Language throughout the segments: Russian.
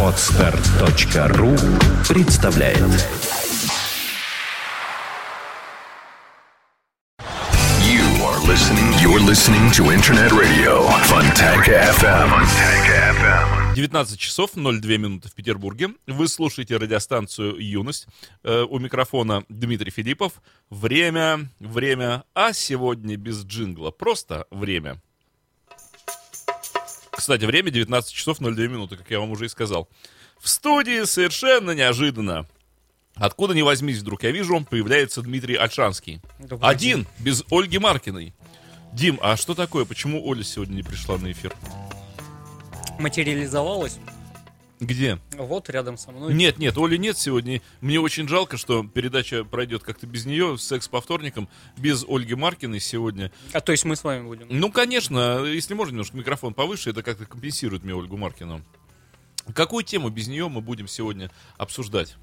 Отстар.ру представляет You are listening. You're listening to Internet Radio Fontanka FM. Fontanka FM. 19 часов 02 минуты в Петербурге. Вы слушаете радиостанцию «Юность». Э, у микрофона Дмитрий Филиппов. Время, время, а сегодня без джингла. Просто время. Кстати, время 19 часов 02 минуты, как я вам уже и сказал. В студии совершенно неожиданно. Откуда ни возьмись, вдруг я вижу, появляется Дмитрий Альшанский. Добрый Один, без Ольги Маркиной. Дим, а что такое? Почему Оля сегодня не пришла на эфир? Материализовалась Где? вот рядом со мной. Нет, нет, Оли нет сегодня. Мне очень жалко, что передача пройдет как-то без нее, секс по вторникам, без Ольги Маркиной сегодня. А то есть мы с вами будем. Ну, конечно, если можно немножко микрофон повыше, это как-то компенсирует мне Ольгу Маркину. Какую тему без нее мы будем сегодня обсуждать?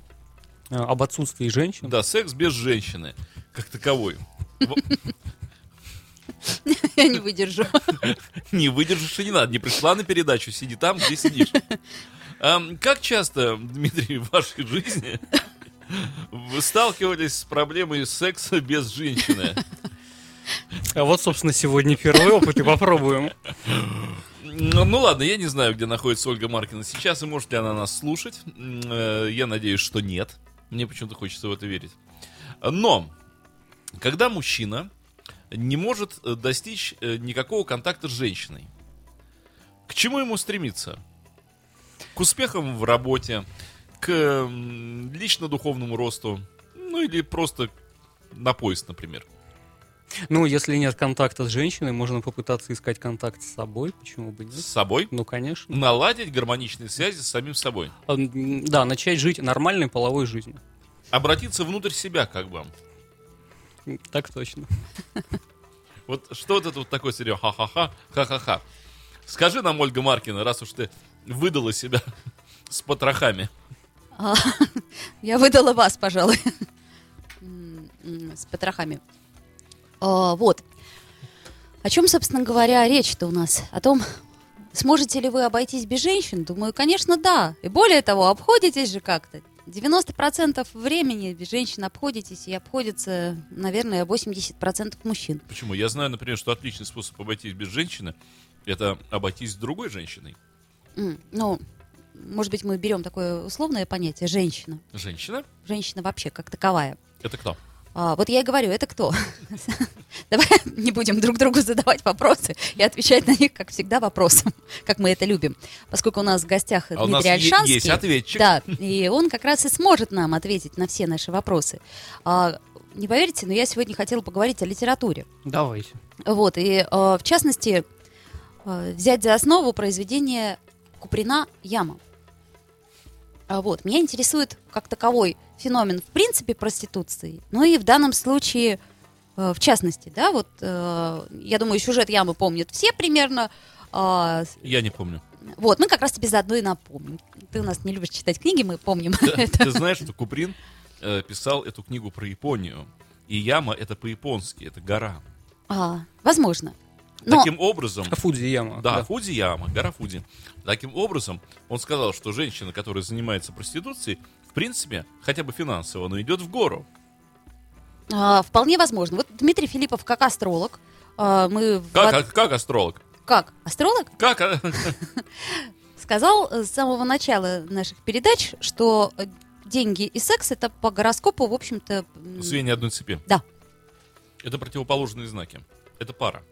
А, Об отсутствии женщин. Да, секс без женщины, как таковой. Я не выдержу. Не выдержишь и не надо. Не пришла на передачу, сиди там, где сидишь. Ам, Как часто, Дмитрий, в вашей жизни вы сталкивались с проблемой секса без женщины? А вот, собственно, сегодня первый опыт и попробуем. Ну, ну ладно, я не знаю, где находится Ольга Маркина сейчас, и может ли она нас слушать. Э, Я надеюсь, что нет. Мне почему-то хочется в это верить. Но, когда мужчина не может э, достичь э, никакого контакта с женщиной, к чему ему стремиться? К успехам в работе, к лично-духовному росту, ну или просто на поезд, например. Ну, если нет контакта с женщиной, можно попытаться искать контакт с собой. Почему бы С нет? собой. Ну, конечно. Наладить гармоничные связи с самим собой. А, Да, начать жить нормальной половой жизнью. Обратиться внутрь себя, как бы. Так точно. Вот что это тут такое, Серега? Ха-ха-ха, ха-ха-ха. Скажи нам, Ольга Маркина, раз уж ты выдала себя с потрохами. А, Я выдала вас, пожалуй, с потрохами. А, Вот. О чем, собственно говоря, речь-то у нас? О том, сможете ли вы обойтись без женщин? Думаю, конечно, да. И более того, обходитесь же как-то. 90% времени женщин обходитесь, и обходится, наверное, 80% мужчин. Почему? Я знаю, например, что отличный способ обойтись без женщины – это обойтись с другой женщиной. М, Ну, может быть, мы берем такое условное понятие «женщина». Женщина Женщина вообще как таковая. – это кто? А, вот я и говорю, это кто? Давай не будем друг другу задавать вопросы и отвечать на них, как всегда, вопросом, как мы это любим. Поскольку у нас в гостях А у Дмитрий е- Альшанский. есть ответчик. Да, и он как раз и сможет нам ответить на все наши вопросы. А, не поверите, но я сегодня хотела поговорить о литературе. Давайте. Вот, и э, в частности, э, взять за основу произведение Куприна «Яма». А Вот, меня интересует как таковой феномен в принципе проституции, ну и в данном случае э, в частности, да, вот, э, я думаю, сюжет «Ямы» помнят все примерно, а, Я не помню. вот, мы как раз тебе заодно и напомним. Ты у нас не любишь читать книги, мы помним это. ты знаешь, что Куприн э, писал эту книгу про Японию. И яма – это по-японски, это гора. А, возможно. Но, Таким образом, Фудзияма. Да, Фудзияма, гора Фудзи. Таким образом, он сказал, что женщина, которая занимается проституцией, в принципе, хотя бы финансово, но идет в гору. а, вполне возможно. Вот Дмитрий Филиппов как астролог, а, мы... в Как, а- как астролог? Как? Астролог? Как? а? сказал с самого начала наших передач, что деньги и секс это по гороскопу, в общем-то... Звенья одной цепи. Да. Это противоположные знаки. Это пара.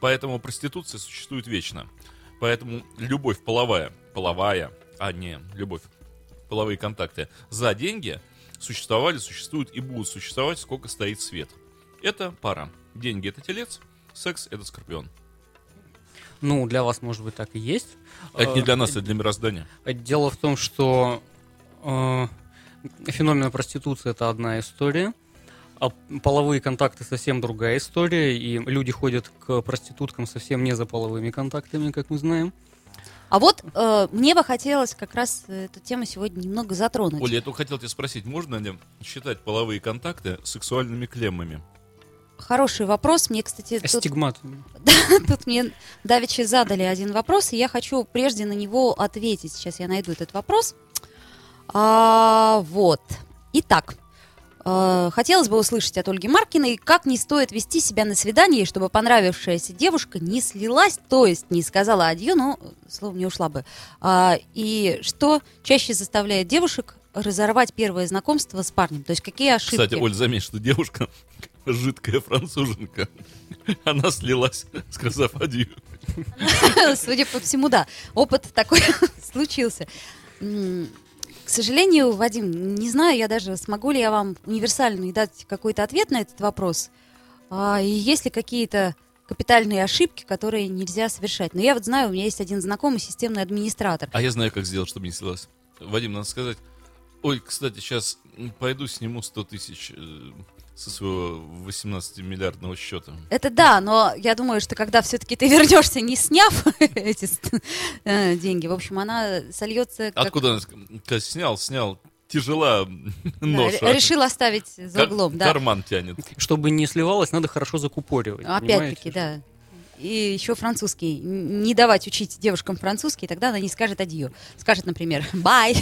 Поэтому проституция существует вечно. Поэтому любовь половая, половая, а не любовь, половые контакты за деньги существовали, существуют и будут существовать, сколько стоит свет. Это пара. Деньги это телец, секс это скорпион. Ну, для вас, может быть, так и есть. Это не Э, для нас, это для мироздания. Дело в том, что э, феномен проституции это одна история, а половые контакты совсем другая история, и люди ходят к проституткам совсем не за половыми контактами, как мы знаем. А вот э, мне бы хотелось как раз эту тему сегодня немного затронуть. Оля, я только хотел тебя спросить, можно ли считать половые контакты сексуальными клеммами? хороший вопрос. Мне, кстати, тут, Астигмат. тут мне давеча задали один вопрос, и я хочу прежде на него ответить. Сейчас я найду этот вопрос. А, вот. Итак, э, хотелось бы услышать от Ольги Маркиной, как не стоит вести себя на свидании, чтобы понравившаяся девушка не слилась, то есть не сказала адью, но слово не ушла бы. А, и что чаще заставляет девушек разорвать первое знакомство с парнем? То есть какие ошибки? Кстати, Оль, заметь, что девушка жидкая француженка. Она слилась, сказав адью. Судя по всему, да. Опыт такой случился. К сожалению, Вадим, не знаю я даже, смогу ли я вам универсальный дать какой-то ответ на этот вопрос. А, и есть ли какие-то капитальные ошибки, которые нельзя совершать. Но я вот знаю, у меня есть один знакомый системный администратор. А я знаю, как сделать, чтобы не слилась. Вадим, надо сказать. Ой, кстати, сейчас пойду сниму 100 тысяч э, со своего 18-миллиардного счета. Это да, но я думаю, что когда все-таки ты вернешься, не сняв эти э, деньги, в общем, она сольется как... Откуда она снял, снял? Тяжела Да, ноша. р- решил оставить за Кар- углом, да. Карман тянет. Чтобы не сливалось, надо хорошо закупоривать. Опять-таки, понимаете? да. И еще французский. Не давать учить девушкам французский, тогда она не скажет адью. Скажет, например, бай.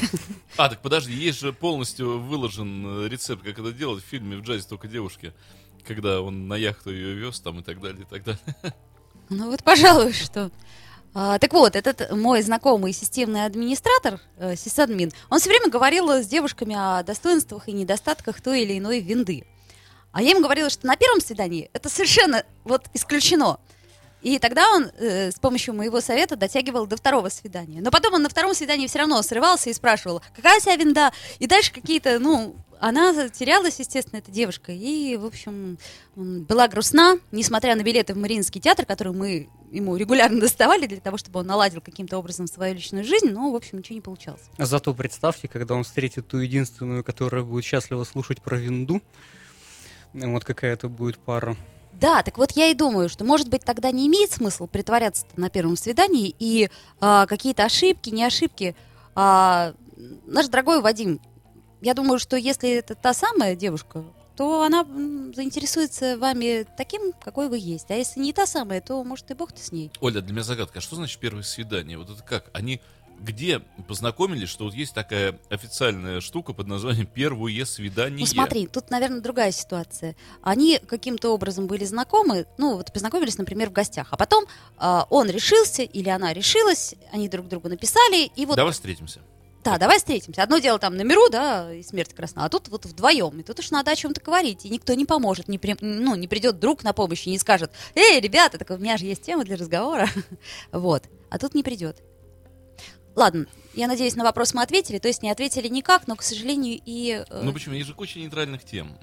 А, так подожди, есть же полностью выложен э, рецепт, как это делать в фильме «В джазе только девушки», когда он на яхту ее вез там и так далее, и так далее. Ну вот, пожалуй, что. А, так вот, этот мой знакомый системный администратор, э, сисадмин, он все время говорил с девушками о достоинствах и недостатках той или иной винды. А я ему говорила, что на первом свидании это совершенно вот исключено. И тогда он э, с помощью моего совета дотягивал до второго свидания. Но потом он на втором свидании все равно срывался и спрашивал, какая у тебя винда? И дальше какие-то, ну, она терялась, естественно, эта девушка. И, в общем, была грустна, несмотря на билеты в Мариинский театр, которые мы ему регулярно доставали для того, чтобы он наладил каким-то образом свою личную жизнь, но, в общем, ничего не получалось. Зато представьте, когда он встретит ту единственную, которая будет счастливо слушать про винду. Вот какая это будет пара. Да, так вот я и думаю, что, может быть, тогда не имеет смысл притворяться на первом свидании и а, какие-то ошибки, не ошибки. А, наш дорогой Вадим, я думаю, что если это та самая девушка, то она заинтересуется вами таким, какой вы есть. А если не та самая, то, может, и бог-то с ней. Оля, для меня загадка, а что значит первое свидание? Вот это как? Они где познакомились, что вот есть такая официальная штука под названием «Первое свидание»? Ну смотри, тут, наверное, другая ситуация. Они каким-то образом были знакомы, ну вот познакомились, например, в гостях, а потом а, он решился или она решилась, они друг другу написали, и вот Давай встретимся. Да, давай встретимся. Одно дело там на миру, да, и смерть красна, а тут вот вдвоем. И тут уж надо о чем-то говорить. И никто не поможет, не, при- ну, не придет друг на помощь и не скажет, эй, ребята, так у меня же есть тема для разговора. Вот. А тут не придет. Ладно, я надеюсь, на вопрос мы ответили. То есть не ответили никак, но, к сожалению, и... э, Ну почему? Есть же куча нейтральных тем,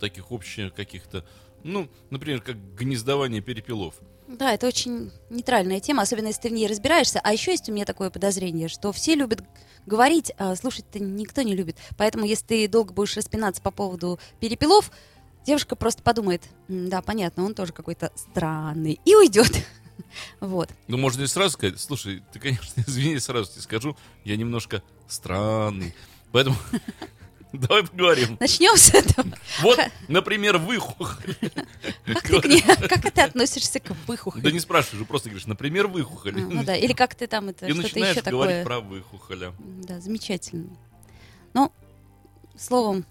таких общих каких-то, ну, например, как гнездование перепелов. Да, это очень нейтральная тема, особенно если ты в ней разбираешься. А еще есть у меня такое подозрение, что все любят говорить, а слушать-то никто не любит. Поэтому, если ты долго будешь распинаться по поводу перепелов, девушка просто подумает, «М, да, понятно, он тоже какой-то странный, и уйдет. Вот. Ну, можно и сразу сказать, слушай, ты, конечно, извини, сразу тебе скажу, я немножко странный. Поэтому давай поговорим. Начнем с этого. Вот, например, выхухоль. Как ты, к ней- как ты относишься к выхухолю? Да не спрашивай же, просто говоришь, например, выхухоль. А, ну да, или как ты там это, И что-то начинаешь еще говорить такое. про выхухоля. Да, замечательно. Ну, словом,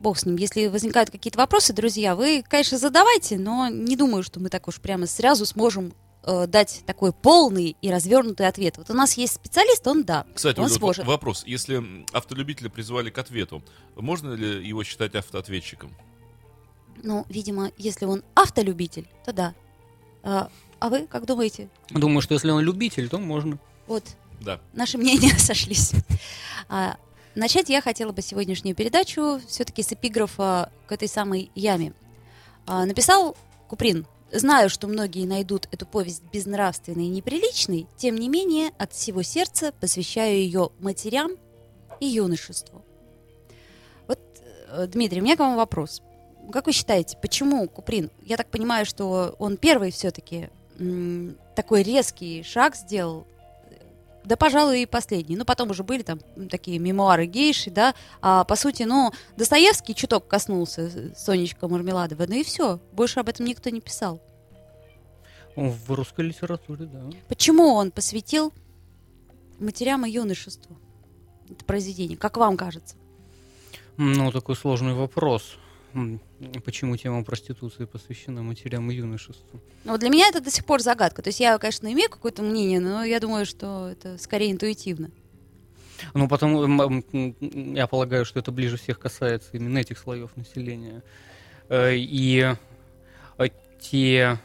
бог с ним. Если возникают какие-то вопросы, друзья, вы, конечно, задавайте, но не думаю, что мы так уж прямо сразу сможем э, дать такой полный и развернутый ответ. Вот у нас есть специалист, он да, Кстати, он сможет. вопрос. Если автолюбителя призвали к ответу, можно ли его считать автоответчиком? Ну, видимо, если он автолюбитель, то да. А, а вы как думаете? Думаю, что если он любитель, то можно. Вот Да. наши мнения сошлись. А, начать я хотела бы сегодняшнюю передачу все-таки с эпиграфа к этой самой яме. А, написал Куприн. Знаю, что многие найдут эту повесть безнравственной и неприличной, тем не менее от всего сердца посвящаю ее матерям и юношеству. Вот, э, Дмитрий, у меня к вам вопрос. Как вы считаете, почему Куприн, я так понимаю, что он первый все-таки такой резкий шаг сделал, Да, пожалуй, и последний. Ну, потом уже были там такие мемуары гейши, да. А, по сути, ну, Достоевский чуток коснулся э, Сонечка Мармеладова, ну и все. Больше об этом никто не писал. В русской литературе, да. Почему он посвятил матерям и юношеству это произведение? Как вам кажется? Ну, такой сложный вопрос. Почему тема проституции посвящена матерям и юношеству? Ну, вот для меня это до сих пор загадка. То есть я, конечно, имею какое-то мнение, но я думаю, что это скорее интуитивно. Ну, потому я полагаю, что это ближе всех касается именно этих слоев населения. Э, И э, те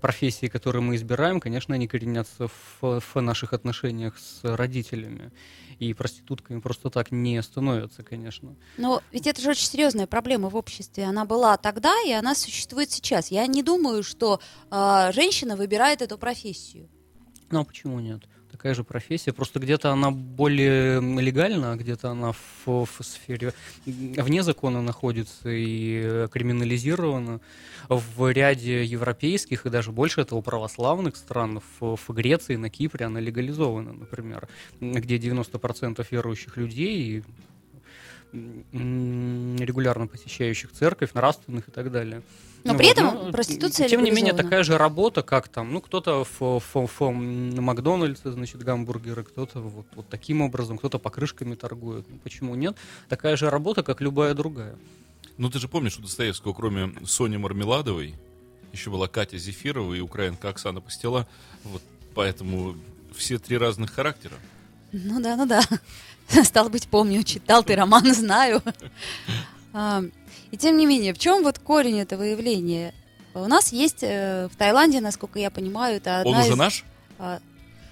профессии, которые мы избираем, конечно, они коренятся в, в наших отношениях с родителями. И проститутками просто так не становятся, конечно. Но ведь это же очень серьезная проблема в обществе. Она была тогда, и она существует сейчас. Я не думаю, что а, женщина выбирает эту профессию. Ну, а почему нет? Такая же профессия, просто где-то она более легальна, а где-то она в, в сфере вне закона находится и э, криминализирована. В ряде европейских и даже больше этого православных стран, в, в Греции, на Кипре она легализована, например, где 90% верующих людей регулярно посещающих церковь, нравственных и так далее. Но Ну при вот, этом ну, проституция Тем не менее, такая же работа, как там, ну, кто-то в, в- в Макдональдсе, значит, гамбургеры, кто-то вот, вот таким образом, кто-то покрышками торгует. Ну, почему нет? Такая же работа, как любая другая. Ну, ты же помнишь, у Достоевского, кроме Сони Мармеладовой, еще была Катя Зефирова и украинка Оксана Пастела. Вот поэтому все три разных характера. Ну да, ну да. Стал быть, помню, читал ты роман, знаю. А, И тем не менее, в чем вот корень этого явления? У нас есть э, в Таиланде, насколько я понимаю, это Он одна уже из... наш? а,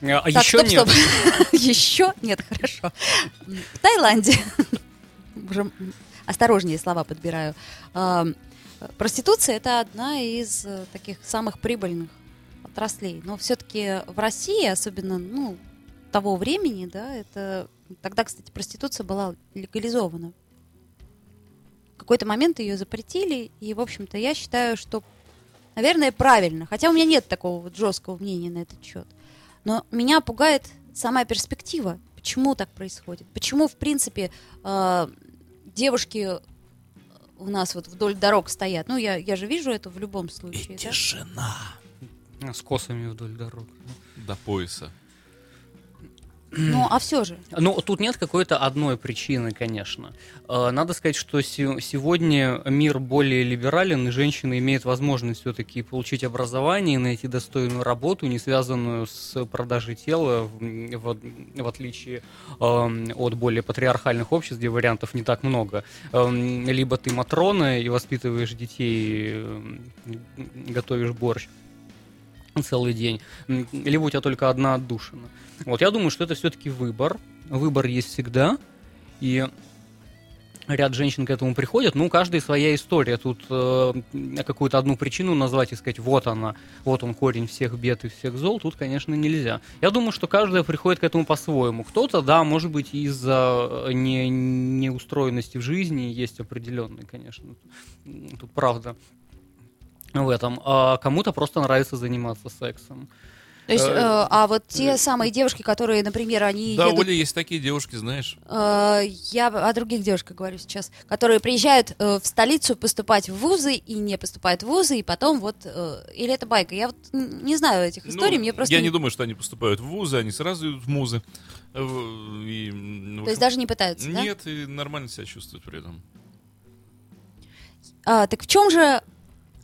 А Так, еще стоп, нет. стоп. Еще? Нет, хорошо. В Таиланде. Уже осторожнее слова подбираю. А, Проституция это одна из э, таких самых прибыльных отраслей. Но все-таки в России, особенно ну, того времени, да, это тогда, кстати, проституция была легализована. В какой-то момент ее запретили, и, в общем-то, я считаю, что, наверное, правильно. Хотя у меня нет такого вот жесткого мнения на этот счет. Но меня пугает сама перспектива. Почему так происходит? Почему, в принципе, э, девушки у нас вот вдоль дорог стоят? Ну, я, я же вижу это в любом случае. И да? тишина С косами вдоль дорог. до пояса. Ну, а все же. Ну, тут нет какой-то одной причины, конечно. Э, Надо сказать, что се- сегодня мир более либерален, и женщина имеет возможность все-таки получить образование и найти достойную работу, не связанную с продажей тела, в, отличие эм, от более патриархальных обществ, где вариантов не так много. Эм, Либо ты матрона и воспитываешь детей, готовишь борщ целый день, либо у тебя только одна отдушина. Вот я думаю, что это все-таки выбор. Выбор есть всегда. И ряд женщин к этому приходят. Ну, у каждой своя история. Тут э, какую-то одну причину назвать и сказать, вот она, вот он корень всех бед и всех зол, тут, конечно, нельзя. Я думаю, что каждая приходит к этому по-своему. Кто-то, да, может быть, из-за э, не, неустроенности в жизни есть определенный, конечно. Тут правда в этом. А кому-то просто нравится заниматься сексом. То есть, Э, э, а вот те самые девушки, которые, например, они Да, едут Оля, есть такие девушки, знаешь. Э, Я о других девушках говорю сейчас, которые приезжают э, в столицу поступать в вузы и не поступают в вузы, и потом вот... э, Или это байка? Я вот не знаю этих историй, Ну, мне просто... Я не- думаю, что они поступают в вузы, они сразу идут в музы. Э, в- и, ну, в То есть даже не пытаются, да? Нет, и нормально себя чувствуют при этом. А, так в чем же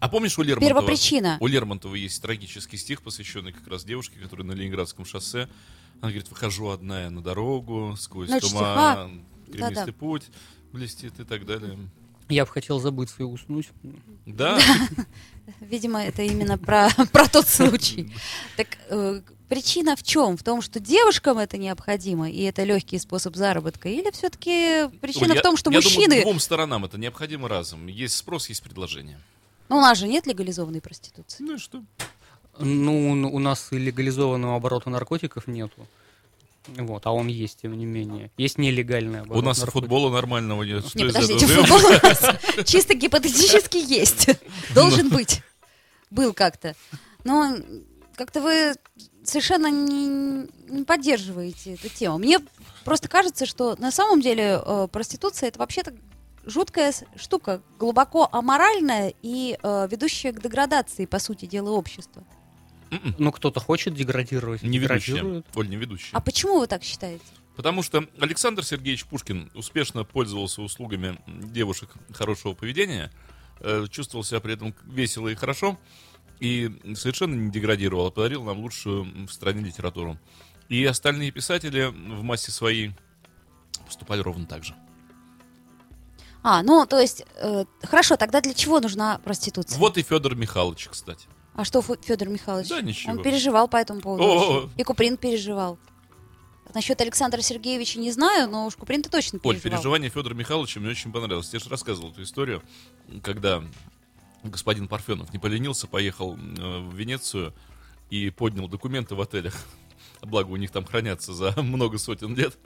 А помнишь у Лермонтова? первопричина? У Лермонтова есть трагический стих, посвященный как раз девушке, которая на Ленинградском шоссе. Она говорит, выхожу одна я на дорогу, сквозь Ночь туман, Да-да. гремистый путь, блестит и так далее. Я бы хотел забыться и уснуть. Да, Видимо, это именно про, про тот случай. Так э, причина в чем? В том, что девушкам это необходимо, и это легкий способ заработка? Или все-таки причина Ой, в том, что я мужчины... думаю, двум сторонам это необходимо разом. Есть спрос, есть предложение. Ну, у нас же нет легализованной проституции. Ну и что? Ну, у нас и легализованного оборота наркотиков нету. Вот, а он есть, тем не менее. Есть нелегальный оборот У нас и наркотиков. футбола нормального нет. Что Не, из подождите, футбол у нас чисто гипотетически есть. Должен быть. Был как-то. Но как-то вы совершенно не, не поддерживаете эту тему. Мне просто кажется, что на самом деле э, проституция это вообще-то жуткая штука, глубоко аморальная и э, ведущая к деградации, по сути дела, общества. Ну, кто-то хочет деградировать, Не ведущая. деградирует. Оль, не ведущая. А почему вы так считаете? Потому что Александр Сергеевич Пушкин успешно пользовался услугами девушек хорошего поведения, э, чувствовал себя при этом весело и хорошо, и совершенно не деградировал, а подарил нам лучшую в стране литературу. И остальные писатели в массе своей поступали ровно так же. А, ну, то есть, э, хорошо, тогда для чего нужна проституция? Вот и Федор Михайлович, кстати. А что Федор Михайлович? Да ничего. Он переживал по этому поводу. О-о-о. И Куприн переживал. Насчет Александра Сергеевича не знаю, но уж Куприн-то точно Оль, переживал. переживание Федора Михайловича мне очень понравилось. Я же рассказывал эту историю, когда господин Парфенов не поленился, поехал э, в Венецию и поднял документы в отелях. Благо, у них там хранятся за много сотен лет.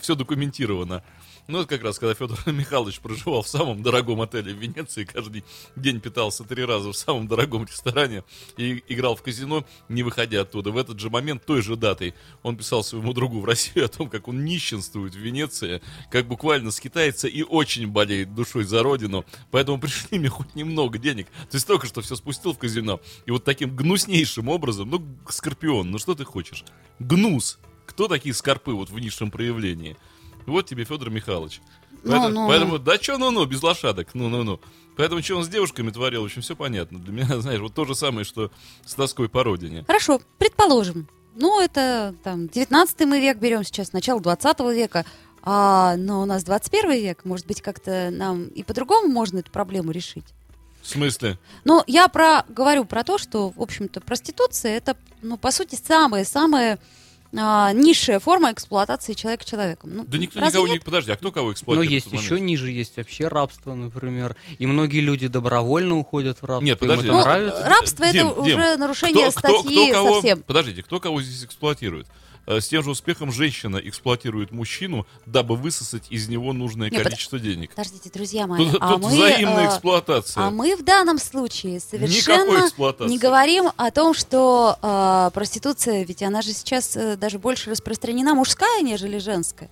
Все документировано. Ну, это как раз, когда Федор Михайлович проживал в самом дорогом отеле в Венеции, каждый день питался три раза в самом дорогом ресторане и играл в казино, не выходя оттуда. В этот же момент, той же датой, он писал своему другу в России о том, как он нищенствует в Венеции, как буквально скитается и очень болеет душой за родину. Поэтому пришли мне хоть немного денег. То есть только что все спустил в казино. И вот таким гнуснейшим образом, ну, Скорпион, ну что ты хочешь? Гнус. Кто такие скорпы вот в низшем проявлении? Вот тебе Федор Михайлович. Ну, Поэтому, ну, поэтому- да что, ну-ну, без лошадок, ну-ну-ну. Поэтому, что он с девушками творил, в общем, все понятно. Для меня, знаешь, вот то же самое, что с тоской по родине. Хорошо, предположим. Ну, это там 19 мы век берем сейчас, начало 20 века. А, но у нас 21 век. Может быть, как-то нам и по-другому можно эту проблему решить. В смысле? Но я про, говорю про то, что, в общем-то, проституция это, ну, по сути, самая-самая а, низшая форма эксплуатации человека человеком. Ну, Да никто никого не... нет? Подожди, а кто кого Но эксплуатирует? есть в этот еще ниже, есть вообще рабство, например. И многие люди добровольно уходят в рабство. Нет, подожди. это Ну, нравится. рабство Дим, это Дим, уже нарушение Кто- кто- статьи кто кого- совсем. Подождите, кто кого здесь эксплуатирует? Э, С тем же успехом женщина эксплуатирует мужчину, дабы высосать из него нужное Не, под- количество денег. Подождите, друзья мои, Тут, а тут мы, взаимная э, эксплуатация. А мы в данном случае совершенно не говорим о том, что э, проституция, ведь она же сейчас э, даже больше распространена мужская, нежели женская.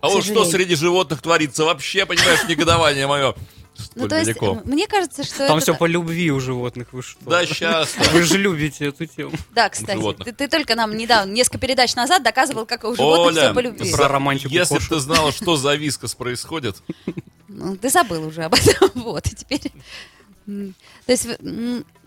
а вот что среди животных творится, вообще, понимаешь, негодование мое. Ну, то есть, далеко. мне кажется, что Там это... все по любви у животных, вы что? Да, сейчас. Вы же любите эту тему. Да, кстати, ты, ты только нам недавно, несколько передач назад доказывал, как у животных Оля, все по любви. Про романтику если бы ты знала, что за вискос происходит, Ну, ты забыл уже об этом. Вот, и теперь... То есть,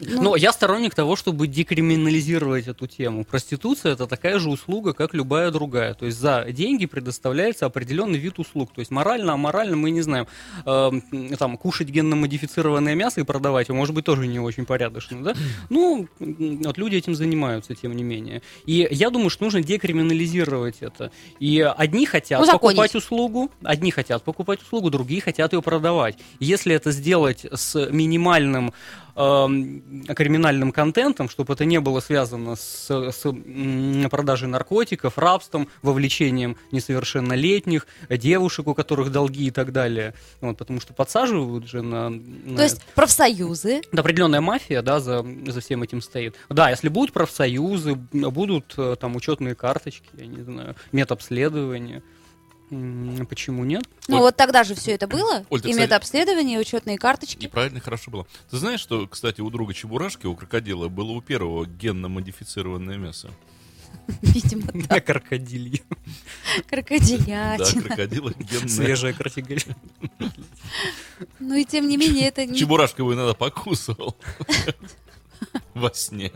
ну, Но я сторонник того, чтобы декриминализировать эту тему. Проституция это такая же услуга, как любая другая. То есть за деньги предоставляется определенный вид услуг. То есть морально, аморально мы не знаем. Эм, там кушать генно-модифицированное мясо и продавать его, может быть, тоже не очень порядочно, да? Ну, вот люди этим занимаются, тем не менее. И я думаю, что нужно декриминализировать это. И одни хотят Узаконить. покупать услугу, одни хотят покупать услугу, другие хотят ее продавать. Если это сделать с минимальным криминальным контентом, чтобы это не было связано с, с, продажей наркотиков, рабством, вовлечением несовершеннолетних, девушек, у которых долги и так далее. Вот, потому что подсаживают же на... на то есть профсоюзы, да, определенная мафия, да, за, за всем этим стоит. Да, если будут профсоюзы, будут э, там учетные карточки, я не знаю, медобследования, почему нет? ну Оль- вот тогда же все это было, Оль, и кстати- медобследование, и учетные карточки. неправильно и хорошо было. Ты знаешь, что, кстати, у друга Чебурашки, у крокодила, было у первого генно-модифицированное мясо? Видимо, Да, крокодилье. Да, крокодилятина. крокодила генное. Свежая крокодилья. Ну и тем не менее это не... Чебурашка его иногда покусывал. Во сне.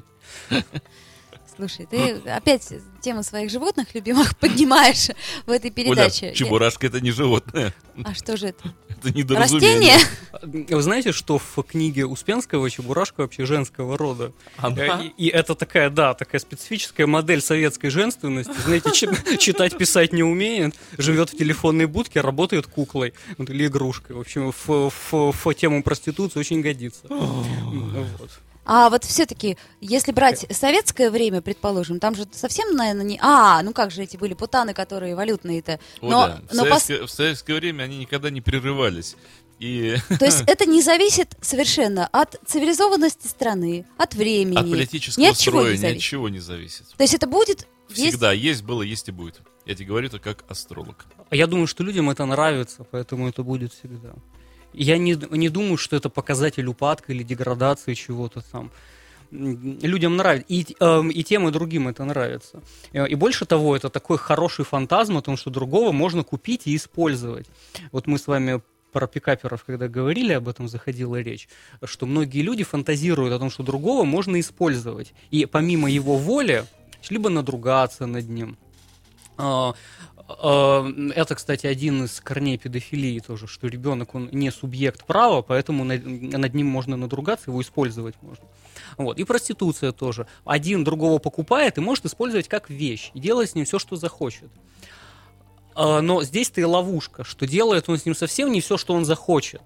Слушай, ты опять тему своих животных любимых поднимаешь в этой Оля, передаче. чебурашка это не животное. А что же это? Это недоразумение. Растение? Вы знаете, что в книге Успенского Чебурашка вообще женского рода? Э, И, и это такая, да, такая специфическая модель советской женственности. Знаете, чи- читать, писать не умеет, живет в телефонной будке, работает куклой вот, или игрушкой. В общем, в, в- в тему проституции очень годится. Вот. А вот все-таки, если брать советское время, предположим, там же совсем, наверное, не... А, ну как же эти были путаны, которые валютные-то. О, Но, да. В, но пос- советское, в советское время они никогда не прерывались. И То есть это не зависит совершенно от цивилизованности страны, от времени. от политического ни от чего строя не ни от чего не зависит. То есть это будет есть- Всегда есть, было, есть и будет. Я тебе говорю это как астролог. А Я думаю, что людям это нравится, поэтому это будет всегда. Я не, не думаю, что это показатель упадка или деградации чего-то там. Людям нравится. И, эм, и тем, и другим это нравится. Э, И больше того, это такой хороший фантазм о том, что другого можно купить и использовать. Вот мы с вами про пикаперов, когда говорили об этом, заходила речь, что многие люди фантазируют о том, что другого можно использовать. И помимо его воли, либо надругаться над ним, а, Это, кстати, один из корней педофилии тоже, что ребенок, он не субъект права, поэтому над, ним можно надругаться, его использовать можно. Вот. И проституция тоже. Один другого покупает и может использовать как вещь, и делать с ним все, что захочет. А, Но здесь-то и ловушка, что делает он с ним совсем не все, что он захочет,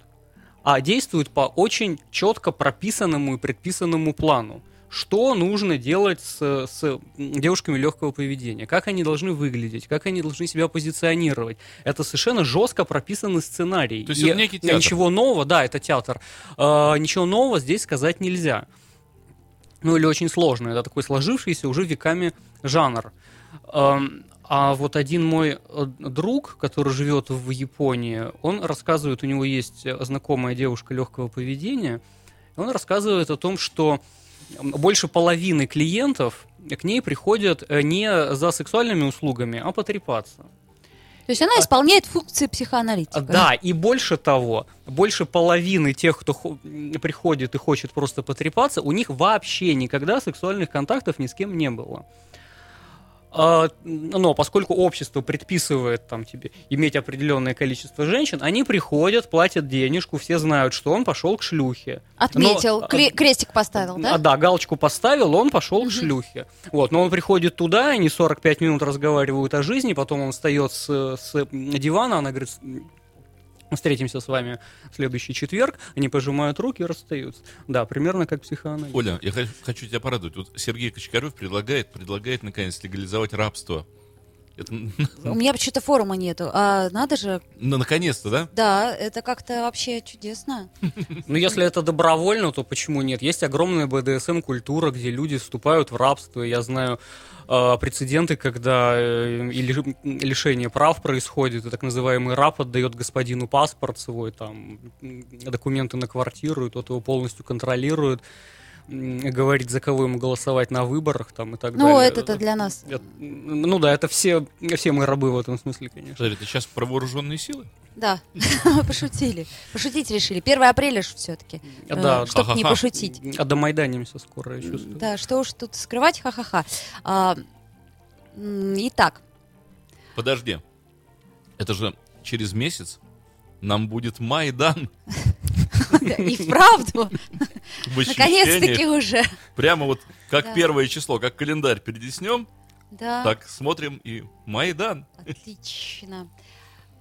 а действует по очень четко прописанному и предписанному плану что нужно делать с, с девушками легкого поведения, как они должны выглядеть, как они должны себя позиционировать. Это совершенно жестко прописанный сценарий. То есть И это некий театр. Ничего нового, да, это театр. А, ничего нового здесь сказать нельзя. Ну или очень сложно. Это такой сложившийся уже веками жанр. Ам, А вот один мой э, друг, который живет в Японии, он рассказывает, у него есть э, знакомая девушка легкого поведения, и он рассказывает о том, что больше половины клиентов к ней приходят э, не за сексуальными услугами, а потрепаться. То есть она исполняет функции психоаналитика. А, Да, и больше того, больше половины тех, кто приходит и хочет просто потрепаться, у них вообще никогда сексуальных контактов ни с кем не было. А, Но поскольку общество предписывает там тебе иметь определенное количество женщин, они приходят, платят денежку, все знают, что он пошел к шлюхе. Отметил, Но, кре- а, крестик поставил, а, да? да, галочку поставил, он пошел к шлюхе. Вот, но он приходит туда, они 45 минут разговаривают о жизни, потом он встает с, с дивана, она говорит, встретимся с вами в следующий четверг, они пожимают руки и расстаются. Да, примерно как психоанализ. Оля, я хо- хочу тебя порадовать. Вот Сергей Кочкарев предлагает, предлагает наконец легализовать рабство. Это, У меня почему-то форума нету. А надо же, ну, наконец-то, да? да, это как-то вообще чудесно. Ну, если это добровольно, то почему нет? Есть огромная БДСМ-культура, где люди вступают в рабство. Я знаю э, прецеденты, когда э, лишение прав происходит, и так называемый раб отдает господину паспорт свой, там, документы на квартиру, и тот его полностью контролирует, м, говорит, за кого ему голосовать на выборах, там, и так Ну, далее. это-то для нас. Это- ну да, это все, все мы рабы в этом смысле, конечно. Подожди, ты сейчас про вооруженные силы? Да, пошутили. Пошутить решили. 1 апреля же все-таки. Да, Чтоб не ха-ха-ха. пошутить. А домайданимся скоро, я чувствую. Да, что уж тут скрывать, ха-ха-ха. А, Итак, Подожди. Это же через месяц нам будет Майдан и вправду, наконец-таки уже. Прямо вот как первое число, как календарь передеснем, Да, так смотрим и Майдан. отлично.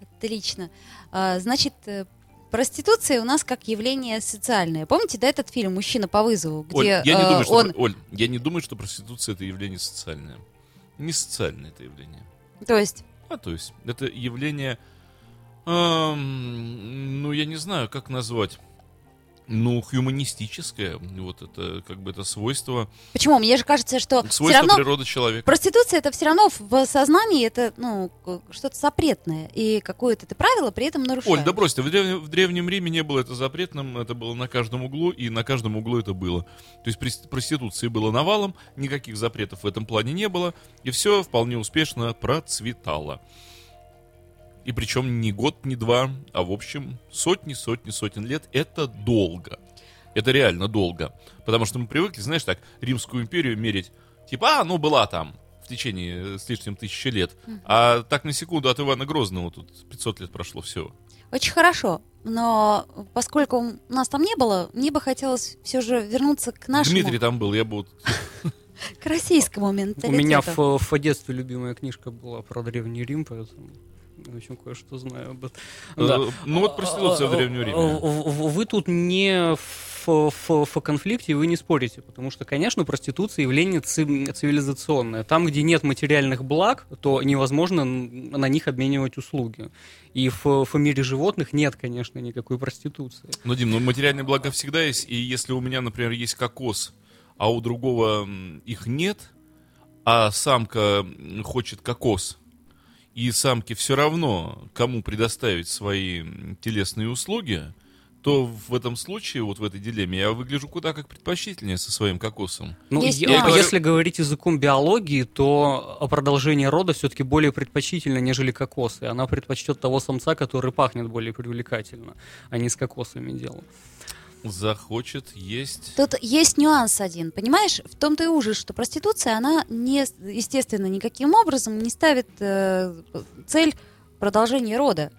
Отлично. А, Значит, э, проституция у нас как явление социальное. Помните, да, этот фильм «Мужчина по вызову», где Оль, я не э, думаю, что, он... Оль, я не думаю, что проституция это явление социальное. Не социальное это явление. То есть, А то есть, это явление, эм, ну, я не знаю, как назвать, ну, хуманистическое, вот это, как бы, это свойство, почему? Мне же кажется, что все свойство равно природы человека. Проституция это все равно в сознании это ну что-то запретное и какое-то ты правило при этом нарушаешь. Оль, да брось ты, в древнем, в Древнем Риме не было это запретным, это было на каждом углу, и на каждом углу это было. То есть проституции было навалом, никаких запретов в этом плане не было, и все вполне успешно процветало. И причем не год, не два, а в общем сотни, сотни, сотен лет это долго. Это реально долго. Потому что мы привыкли, знаешь, так, Римскую империю мерить, типа, а, ну была там в течение э, с лишним тысячи лет. А так на секунду от Ивана Грозного тут 500 лет прошло все. Очень хорошо, но поскольку у нас там не было, мне бы хотелось все же вернуться к нашему, Дмитрий там был, я бы вот... к российскому У менталитету. меня в, в детстве любимая книжка была про Древний Рим, поэтому в общем, кое-что знаю об этом. э, Ну вот проституция в Древнем Риме. Вы тут не в, в, в конфликте вы не спорите, потому что, конечно, проституция явление ци- цивилизационное. Там, где нет материальных благ, то невозможно на них обменивать услуги. И в, в мире животных нет, конечно, никакой проституции. Ну, Дим, ну материальные блага всегда есть, и если у меня, например, есть кокос, а у другого их нет, а самка хочет кокос, и самке все равно, кому предоставить свои телесные услуги, то в этом случае, вот в этой дилемме, я выгляжу куда как предпочтительнее со своим кокосом. Ну, Есть я- нюанс. если говорить языком биологии, то продолжение рода все-таки более предпочтительно, нежели кокосы. Она предпочтет того самца, который пахнет более привлекательно, а не с кокосами дело. Захочет есть... Тут есть нюанс один, понимаешь? В том-то и ужас, что проституция, она не, естественно, никаким образом не ставит э, цель продолжения рода.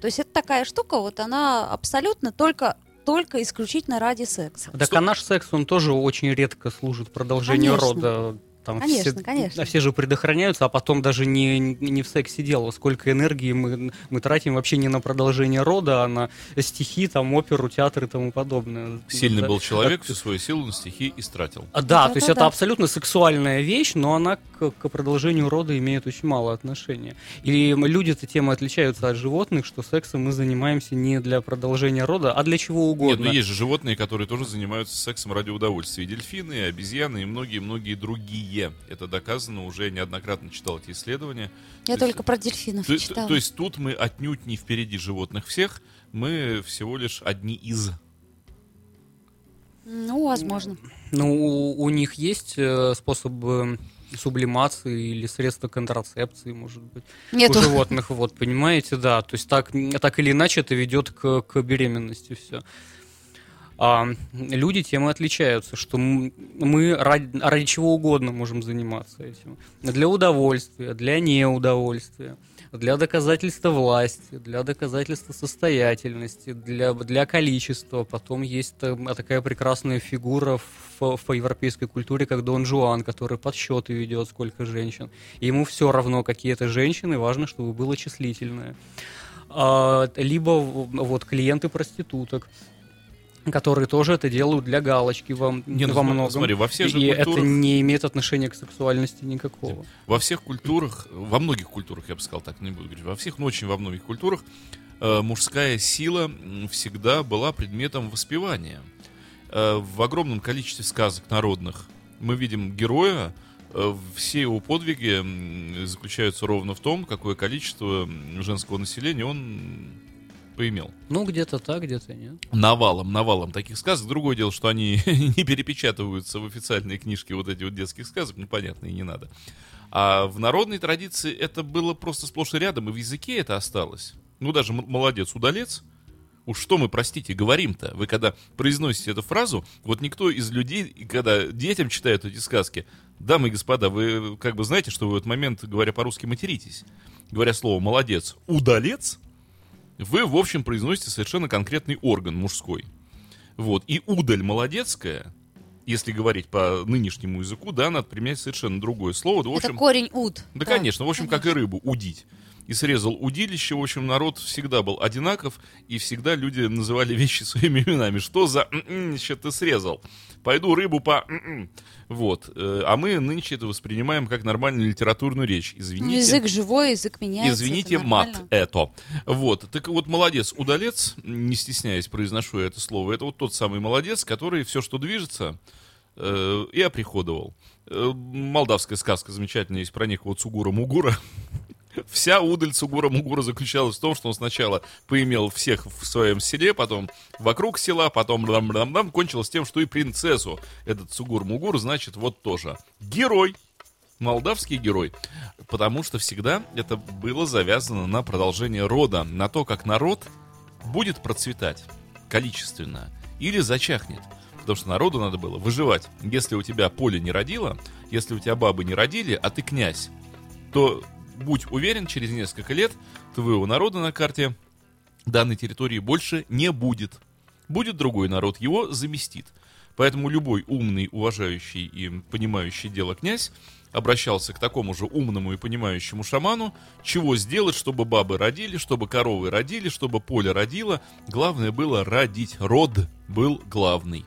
То есть это такая штука, вот она абсолютно только, только исключительно ради секса. Так Стоп. а наш секс, он тоже очень редко служит продолжению Конечно. рода. Там Конечно, все, конечно. все же предохраняются, а потом даже не, не в сексе дело. Сколько энергии мы, мы тратим вообще не на продолжение рода, а на стихи, там, оперу, театр и тому подобное. Сильный Да. был человек, всю свою силу на стихи истратил. А, Да, Да, то есть да, это да. абсолютно сексуальная вещь, но она к, к продолжению рода имеет очень мало отношения. И люди-то тем отличаются от животных, что сексом мы занимаемся не для продолжения рода, а для чего Нет, угодно. но есть же животные, которые тоже занимаются сексом ради удовольствия. И дельфины, и обезьяны, и многие-многие другие. Это доказано, уже неоднократно читал эти исследования. Я То есть- только про дельфинов То, читала. то есть тут мы отнюдь не впереди животных всех, мы всего лишь одни из. Ну, возможно. Ну, у, у них есть э, способы сублимации или средства контрацепции, может быть, Нету. у животных, вот, понимаете, да, то есть так, так или иначе это ведет к, к беременности все. А люди тем и отличаются, что мы ради, ради чего угодно можем заниматься этим. Для удовольствия, для неудовольствия, для доказательства власти, для доказательства состоятельности, для, для количества. Потом есть там такая прекрасная фигура в, в европейской культуре, как Дон Жуан, который подсчеты ведет, сколько женщин. Ему все равно, какие это женщины, важно, чтобы было числительное. А, либо вот клиенты проституток, которые тоже это делают для галочки во, Не, ну во многом. смотри, во всех же и это культурах- не имеет отношения к сексуальности никакого. Во всех культурах, во многих культурах, я бы сказал так, не буду говорить, во всех, но очень во многих культурах э, мужская сила всегда была предметом воспевания. Э, в огромном количестве сказок народных мы видим героя, э, все его подвиги заключаются ровно в том, какое количество женского населения он поимел. Ну, где-то так, где-то нет. навалом, навалом таких сказок. Другое дело, что они не перепечатываются в официальные книжки вот эти вот детских сказок, непонятно и не надо. А в народной традиции это было просто сплошь и рядом, и в языке это осталось. Ну, даже молодец, удалец. Уж что мы, простите, говорим-то? Вы когда произносите эту фразу, вот никто из людей, когда детям читают эти сказки, дамы и господа, вы как бы знаете, что вы в этот момент, говоря по-русски, материтесь. Говоря слово «молодец», «удалец», вы, в общем, произносите совершенно конкретный орган мужской. Вот. И удаль молодецкая, если говорить по нынешнему языку, да, надо применять совершенно другое слово. Да, в Это общем, корень уд. да, конечно, в общем, как и рыбу, удить. И срезал удилище, в общем, народ всегда был одинаков, и всегда люди называли вещи своими именами. Что за «м-м, ща ты срезал? Пойду рыбу по... м-м». Вот. Э, А мы нынче это воспринимаем как нормальную литературную речь. Ну, Извините. язык живой, язык меняется. Извините, это мат это. Вот. Так вот, молодец, удалец, не стесняясь, произношу я это слово, это вот тот самый молодец, который все, что движется, э, и оприходовал. Э, молдавская сказка замечательная есть про некого Цугура Мугура. Вся удаль Цугура Мугура заключалась в том, что он сначала поимел всех в своем селе, потом вокруг села, потом дам кончилось тем, что и принцессу этот Цугур Мугур, значит, вот тоже. Герой, молдавский герой. Потому что всегда это было завязано на продолжение рода, на то, как народ будет процветать количественно или зачахнет. Потому что народу надо было выживать. Если у тебя поле не родило, если у тебя бабы не родили, а ты князь, то будь уверен, через несколько лет твоего народа на карте данной территории больше не будет. Будет другой народ, его заместит. Поэтому любой умный, уважающий и понимающий дело князь обращался к такому же умному и понимающему шаману, чего сделать, чтобы бабы родили, чтобы коровы родили, чтобы поле родило. Главное было родить. Род был главный.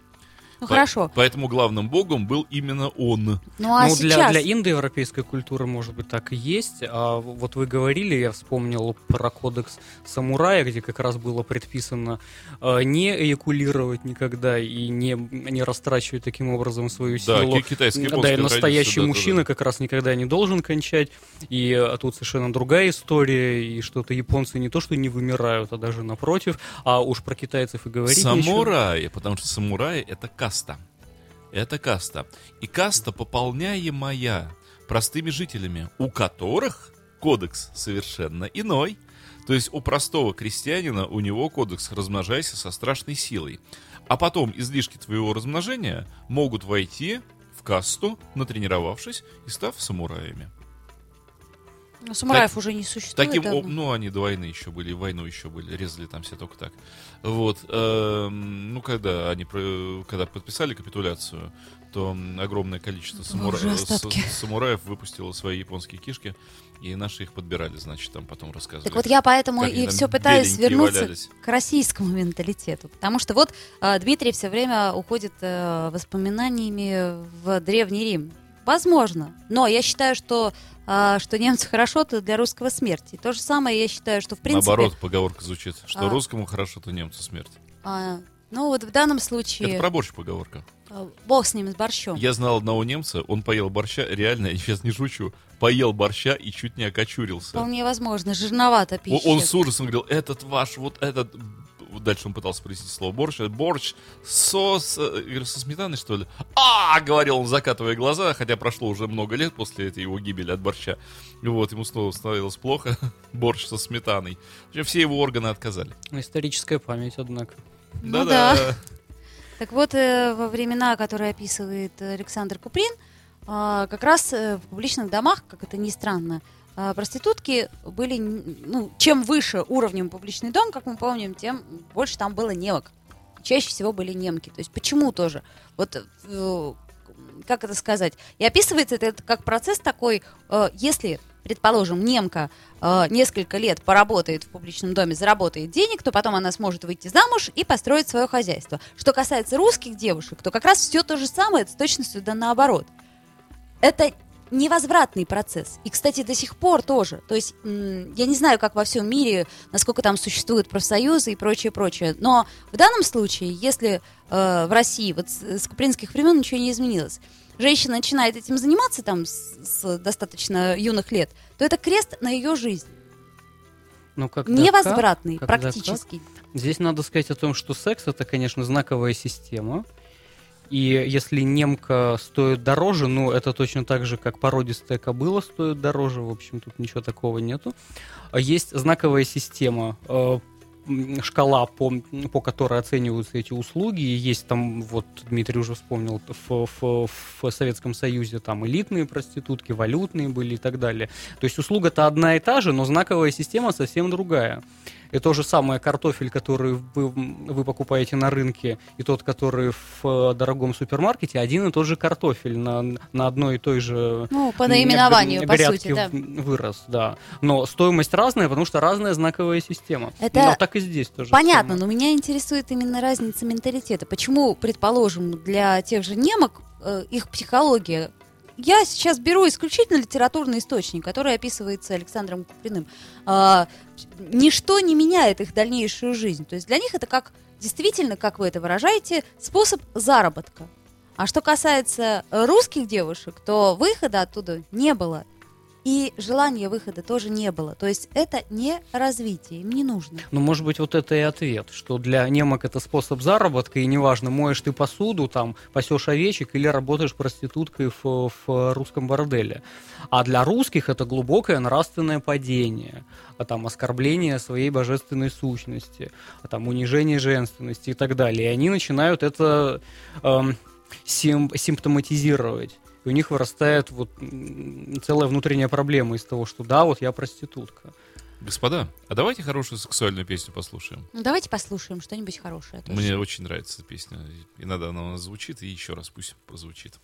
Ну По- хорошо. Поэтому главным богом был именно он. Ну а ну, для, сейчас... для индоевропейской культуры, может быть, так и есть. А вот вы говорили, я вспомнил про кодекс самурая, где как раз было предписано э, не эякулировать никогда и не, не растрачивать таким образом свою Да, силу. ки- китайская, да, и настоящий традиция, да, да, мужчина да. как раз никогда не должен кончать. И э, тут совершенно другая история, и что-то японцы не то, что не вымирают, а даже напротив. А уж про китайцев и говорить. Самураи, потому что самураи это каста. Это каста. И каста пополняемая простыми жителями, у которых кодекс совершенно иной. То есть у простого крестьянина у него кодекс «размножайся со страшной силой». А потом излишки твоего размножения могут войти в касту, натренировавшись и став самураями. Ну, самураев уже не существует. Таким, давно. ну, они до войны еще были, войну еще были, резали там все только так. Вот, эм, ну, когда они, когда подписали капитуляцию, то огромное количество самура- самураев выпустило свои японские кишки, и наши их подбирали, значит, там потом рассказывали. Так вот я поэтому и все пытаюсь вернуться валялись. к российскому менталитету. Потому что вот э, Дмитрий все время уходит э, воспоминаниями в Древний Рим. Возможно. Но я считаю, что, э, что немцы хорошо, то для русского смерти. То же самое я считаю, что в принципе... Наоборот, поговорка звучит, что А. русскому хорошо, то немцу смерть. а, ну вот в данном Это случае про борщ поговорка. э, бог с ним, с борщом. Я знал одного немца, он поел борща, реально, я сейчас не шучу, поел борща и чуть не окочурился. Вполне возможно, жирновато пища. Он с ужасом говорил, этот ваш, вот этот... Дальше он пытался произнести слово борщ. Борщ со, с, э, со сметаной, что ли? А, говорил он, закатывая глаза, хотя прошло уже много лет после этой его гибели от борща. И Вот, ему снова становилось плохо. Борщ со сметаной. В общем, все его органы отказали. Историческая память, однако. Ну Да-да. Так вот, э, во времена, которые описывает Александр Куприн, а, как раз э, в публичных домах, как это ни странно, проститутки были, ну, чем выше уровнем публичный дом, как мы помним, тем больше там было немок. Чаще всего были немки. То есть почему тоже? Вот э, как это сказать? И описывается это как процесс такой, э, если, предположим, немка э, несколько лет поработает в публичном доме, заработает денег, то потом она сможет выйти замуж и построить свое хозяйство. Что касается русских девушек, то как раз все то же самое, с точностью да наоборот. Это невозвратный процесс. И, кстати, до сих пор тоже. То есть, я не знаю, как во всем мире, насколько там существуют профсоюзы и прочее, прочее. Но в данном случае, если э, в России вот с, с купринских времен ничего не изменилось, женщина начинает этим заниматься там с, с достаточно юных лет, то это крест на ее жизнь. Ну, когда как? Невозвратный, Когда практически. Здесь надо сказать о том, что секс это, конечно, знаковая система. И если немка стоит дороже, ну, это точно так же, как породистая кобыла стоит дороже. В общем, тут ничего такого нету. А Есть знаковая система, э, шкала, по, по которой оцениваются эти услуги. Есть там, вот Дмитрий уже вспомнил, в, в- в Советском Союзе там элитные проститутки, валютные были и так далее. То есть услуга-то одна и та же, но знаковая система совсем другая. И то же самое картофель, который вы, вы покупаете на рынке, и тот, который в э, дорогом супермаркете, один и тот же картофель на, на одной и той же Ну, по наименованию, по сути, да. вырос, да. Но стоимость разная, потому что разная знаковая система. Это Но так и здесь тоже. Понятно, но меня интересует именно разница менталитета. Почему, предположим, для тех же немок э, их психология... Я сейчас беру исключительно литературный источник, который описывается Александром Куприным. А, ничто не меняет их дальнейшую жизнь. То есть для них это как, действительно, как вы это выражаете, способ заработка. А что касается русских девушек, то выхода оттуда не было. И желания выхода тоже не было. То есть это не развитие, им не нужно. Ну, может быть, вот это и ответ, что для немок это способ заработка, и неважно, моешь ты посуду, там, пасешь овечек или работаешь проституткой в, в русском борделе. А для русских это глубокое нравственное падение, а там оскорбление своей божественной сущности, а там унижение женственности и так далее. И они начинают это эм, сим- симптоматизировать. И у них вырастает вот целая внутренняя проблема из того, что да, вот я проститутка. Господа, а давайте хорошую сексуальную песню послушаем. Ну, давайте послушаем что-нибудь хорошее. тоже. Мне очень нравится эта песня. Иногда она у нас звучит, и еще раз пусть прозвучит.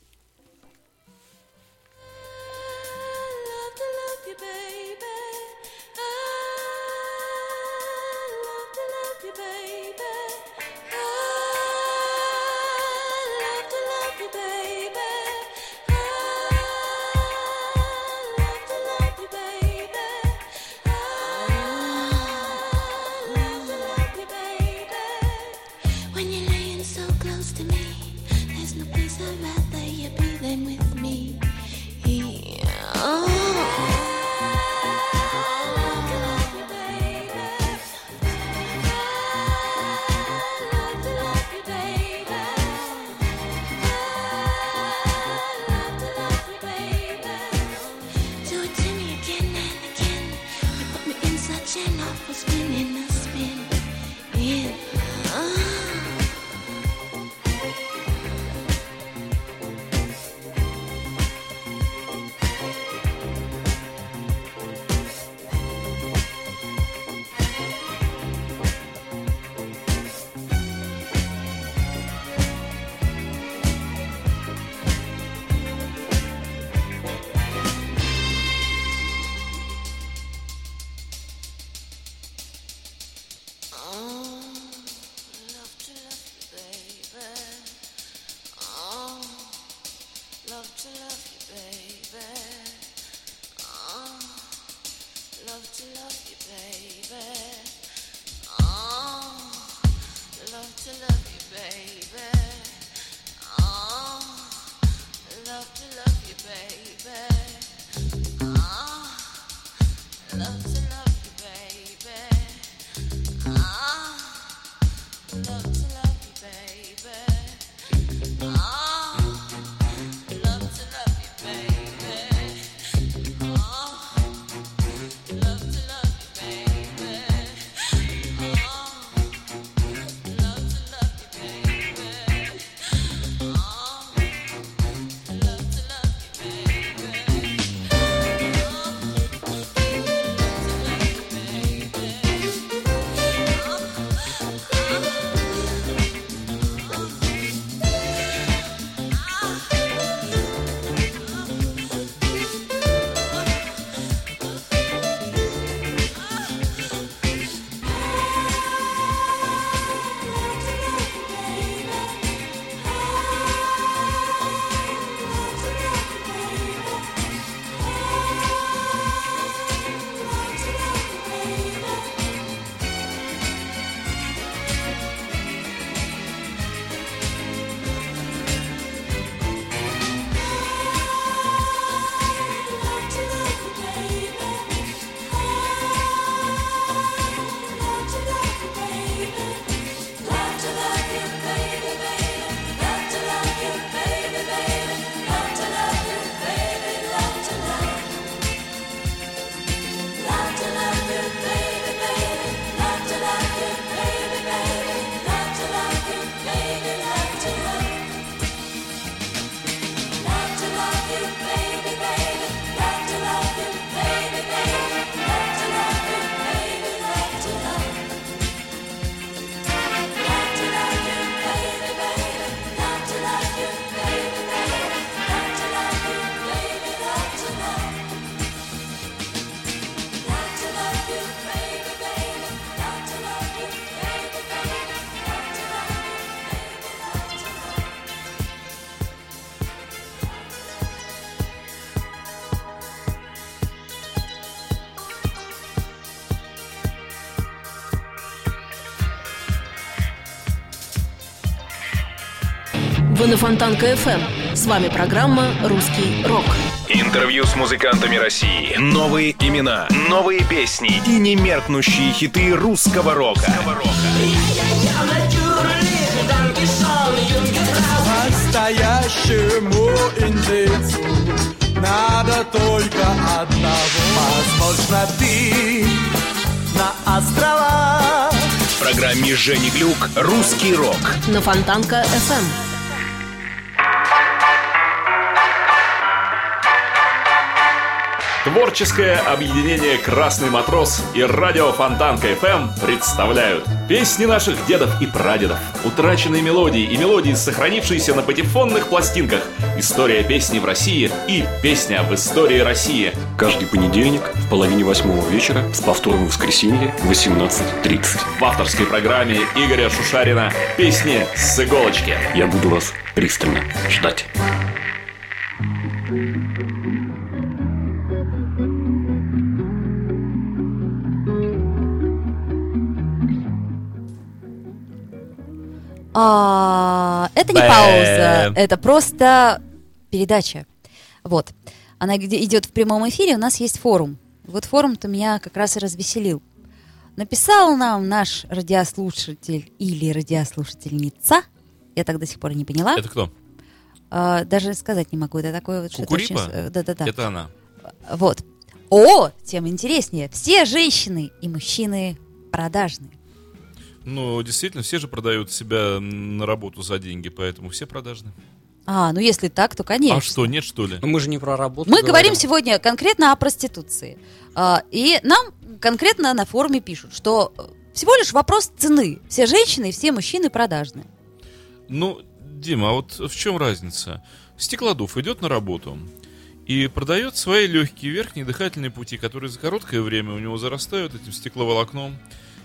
На Фонтанка FM. С вами программа «Русский рок». Интервью с музыкантами России. Новые имена, новые песни и немеркнущие хиты русского рока. Настоящему индейцу надо только одного. Возможно, ты на островах В программе Жени Глюк «Русский рок». На Фонтанка Творческое объединение «Красный матрос» и радио Фонтанка ФМ представляют песни наших дедов и прадедов, утраченные мелодии и мелодии, сохранившиеся на патефонных пластинках, история песни в России и песня об истории России. Каждый понедельник в половине восьмого вечера с повтором в воскресенье в 18.30. В авторской программе Игоря Шушарина «Песни с иголочки». Я буду вас пристально ждать. А, это не пауза, это просто передача. Вот. Она идет в прямом эфире, у нас есть форум. Вот форум-то меня как раз и развеселил. Написал нам наш радиослушатель или радиослушательница, я так до сих пор не поняла, Это кто? А, даже сказать не могу, это такое вот что-то очень Да-да-да. Это она. Вот. О, тем интереснее. Все женщины и мужчины продажные. Ну, действительно, все же продают себя на работу за деньги, поэтому все продажны. А, ну если так, то конечно. А что, нет что ли? Но мы же не про работу Мы говорим сегодня конкретно о проституции. А, И нам конкретно на форуме пишут, что всего лишь вопрос цены. Все женщины и все мужчины продажные. Ну, Дима, а вот в чем разница? Стеклодув идет на работу и продает свои легкие верхние дыхательные пути, которые за короткое время у него зарастают этим стекловолокном.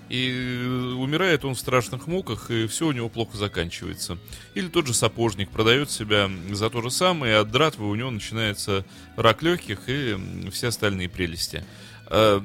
И э, умирает он в страшных муках, и все у него плохо заканчивается. Или тот же сапожник продает себя за то же самое, и от дратвы у него начинается рак легких и все остальные прелести. Э,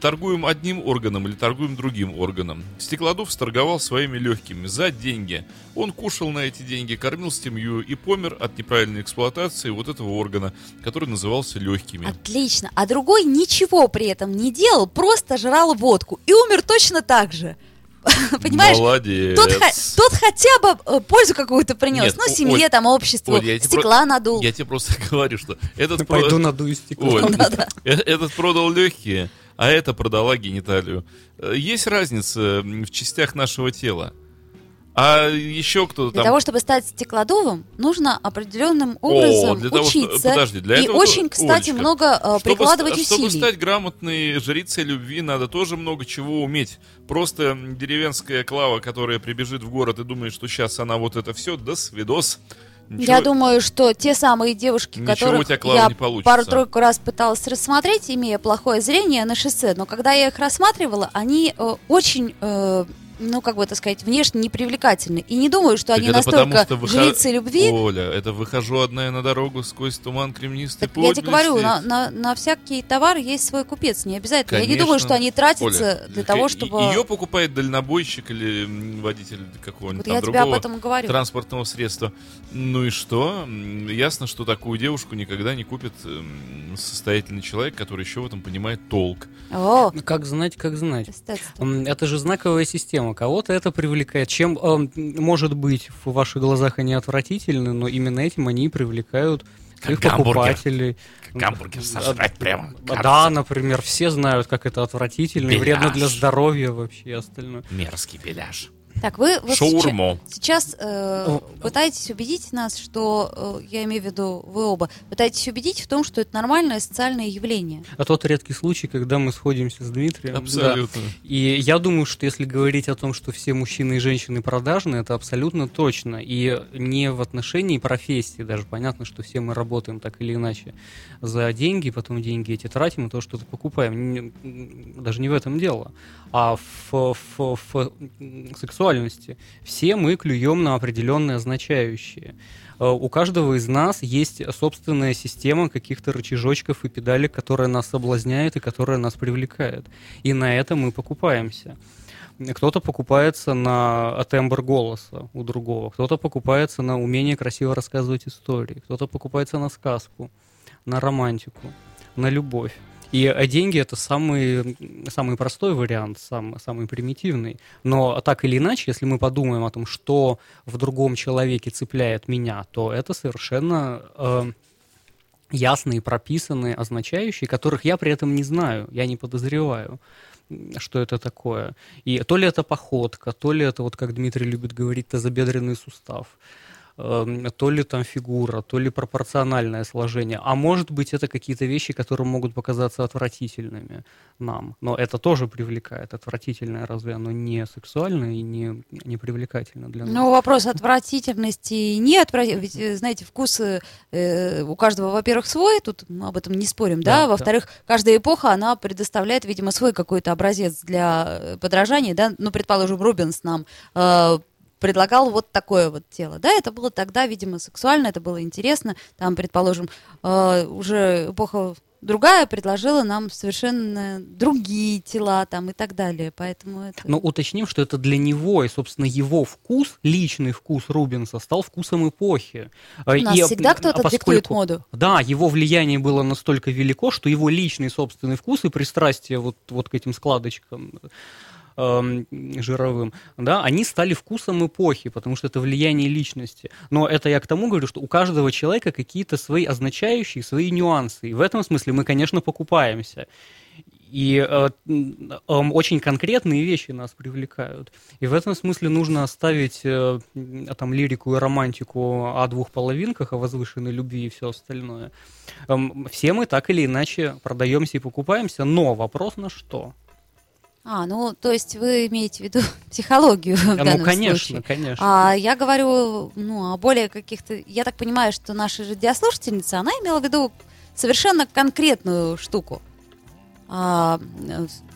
Торгуем одним органом или торгуем другим органом. Стеклодув сторговал своими легкими за деньги. Он кушал на эти деньги, кормил семью и помер от неправильной эксплуатации вот этого органа, который назывался легкими. Отлично. А другой ничего при этом не делал, просто жрал водку и умер точно так же. Понимаешь? Молодец. Тот, тот хотя бы э, пользу какую-то принес. Нет, ну, семье, Оль, там, обществу, Оль, стекла про- надул. Я тебе просто говорю, что этот... Пойду про- надую стекло. Оль, э- этот продал легкие, а это продала гениталию. Э, Есть разница в частях нашего тела. А еще кто-то Для там... того, чтобы стать стеклодувом, нужно определенным образом для того, что- учиться. подожди, для и этого, очень, кстати, Олечка, много э, Чтобы прикладывать Чтобы усилий. стать грамотной жрицей любви, надо тоже много чего уметь. Просто деревенская Клава, которая прибежит в город и думает, что сейчас она вот это все, да свидос. Ничего- Я думаю, что те самые девушки, Ничего у которых тебя, Клава, я пару-тройку раз пыталась рассмотреть, имея плохое зрение на шоссе, но когда я их рассматривала, они э, очень, э, ну, как бы это сказать, внешне непривлекательны. И не думаю, что Так они это потому, настолько что выход- жрицы любви. Оля, это выхожу одна я на дорогу сквозь туман кремнистый Так я тебе говорю, на, на, на всякий товар есть свой купец, не обязательно. я не Конечно. думаю, что они тратятся Оля, для того, чтобы... Ее покупает дальнобойщик или водитель какого-нибудь Вот там другого об этом и говорю. транспортного средства. Ну и что? Ясно, что такую девушку никогда не купит м, состоятельный человек, который еще в этом понимает толк. О, Как знать, как знать. Это же знаковая система. Кого-то это привлекает. Чем, эм, может быть, в ваших глазах они отвратительны, но именно этим они привлекают гамбургер. покупателей. гамбургер сожрать прямо. Да, например, все знают, как это отвратительно и вредно для здоровья вообще и остальное. Мерзкий беляш. Так, вы вот Шаурму. сейчас, сейчас, э, пытаетесь убедить нас, что, э, я имею в виду, вы оба, пытаетесь убедить в том, что это нормальное социальное явление. А тот редкий случай, когда мы сходимся с Дмитрием. да. Абсолютно. И я думаю, что если говорить о том, что все мужчины и женщины продажны, это абсолютно точно. И не в отношении профессии даже. Понятно, что все мы работаем так или иначе за деньги, потом деньги эти тратим и то что-то покупаем. Не- даже не в этом дело. А в, в- в сексуальности. Все мы клюем на определенные означающие. Э, У каждого из нас есть собственная система каких-то рычажочков и педалек, которая нас соблазняет и которая нас привлекает. И на это мы покупаемся. Кто-то покупается на тембр голоса у другого, кто-то покупается на умение красиво рассказывать истории, кто-то покупается на сказку, на романтику, на любовь. И э, деньги это самый, самый простой вариант, сам, самый примитивный. Но так или иначе, если мы подумаем о том, что в другом человеке цепляет меня, то это совершенно э, ясные, прописанные, означающие, которых я при этом не знаю, я не подозреваю что это такое. И то ли это походка, то ли это, вот как Дмитрий любит говорить, тазобедренный сустав. Эм, то ли там фигура, то ли пропорциональное сложение. А может быть, это какие-то вещи, которые могут показаться отвратительными нам. Но это тоже привлекает. Отвратительное разве оно не сексуально и не, не привлекательно для нас? Ну, вопрос отвратительности не отвратительности. Ведь, э, знаете, вкус э, у каждого, во-первых, свой, тут мы об этом не спорим, да? Да, Во-вторых, каждая эпоха, она предоставляет, видимо, свой какой-то образец для э, подражания, да? Ну, предположим, Рубенс нам э, предлагал вот такое вот тело, да? Это было тогда, видимо, сексуально, это было интересно. Там, предположим, э, уже эпоха другая предложила нам совершенно другие тела там и так далее, поэтому это... Но уточним, что это для него, и, собственно, его вкус, личный вкус Рубенса, стал вкусом эпохи. У нас И, всегда а кто-то поскольку- диктует моду. Да, его влияние было настолько велико, что его личный собственный вкус и пристрастие вот, вот к этим складочкам эм, жировым, да, они стали вкусом эпохи, потому что это влияние личности. Но это я к тому говорю, что у каждого человека какие-то свои означающие, свои нюансы. И в этом смысле мы, конечно, покупаемся. И э, эм, очень конкретные вещи нас привлекают. И в этом смысле нужно оставить э, там лирику и романтику о двух половинках, о возвышенной любви и все остальное. Эм, Все мы так или иначе продаемся и покупаемся, но вопрос на что? А, ну, то есть вы имеете в виду психологию в ну, данном конечно, случае. конечно. А я говорю, ну, о более каких-то... Я так понимаю, что наша радиослушательница, она имела в виду совершенно конкретную штуку. А,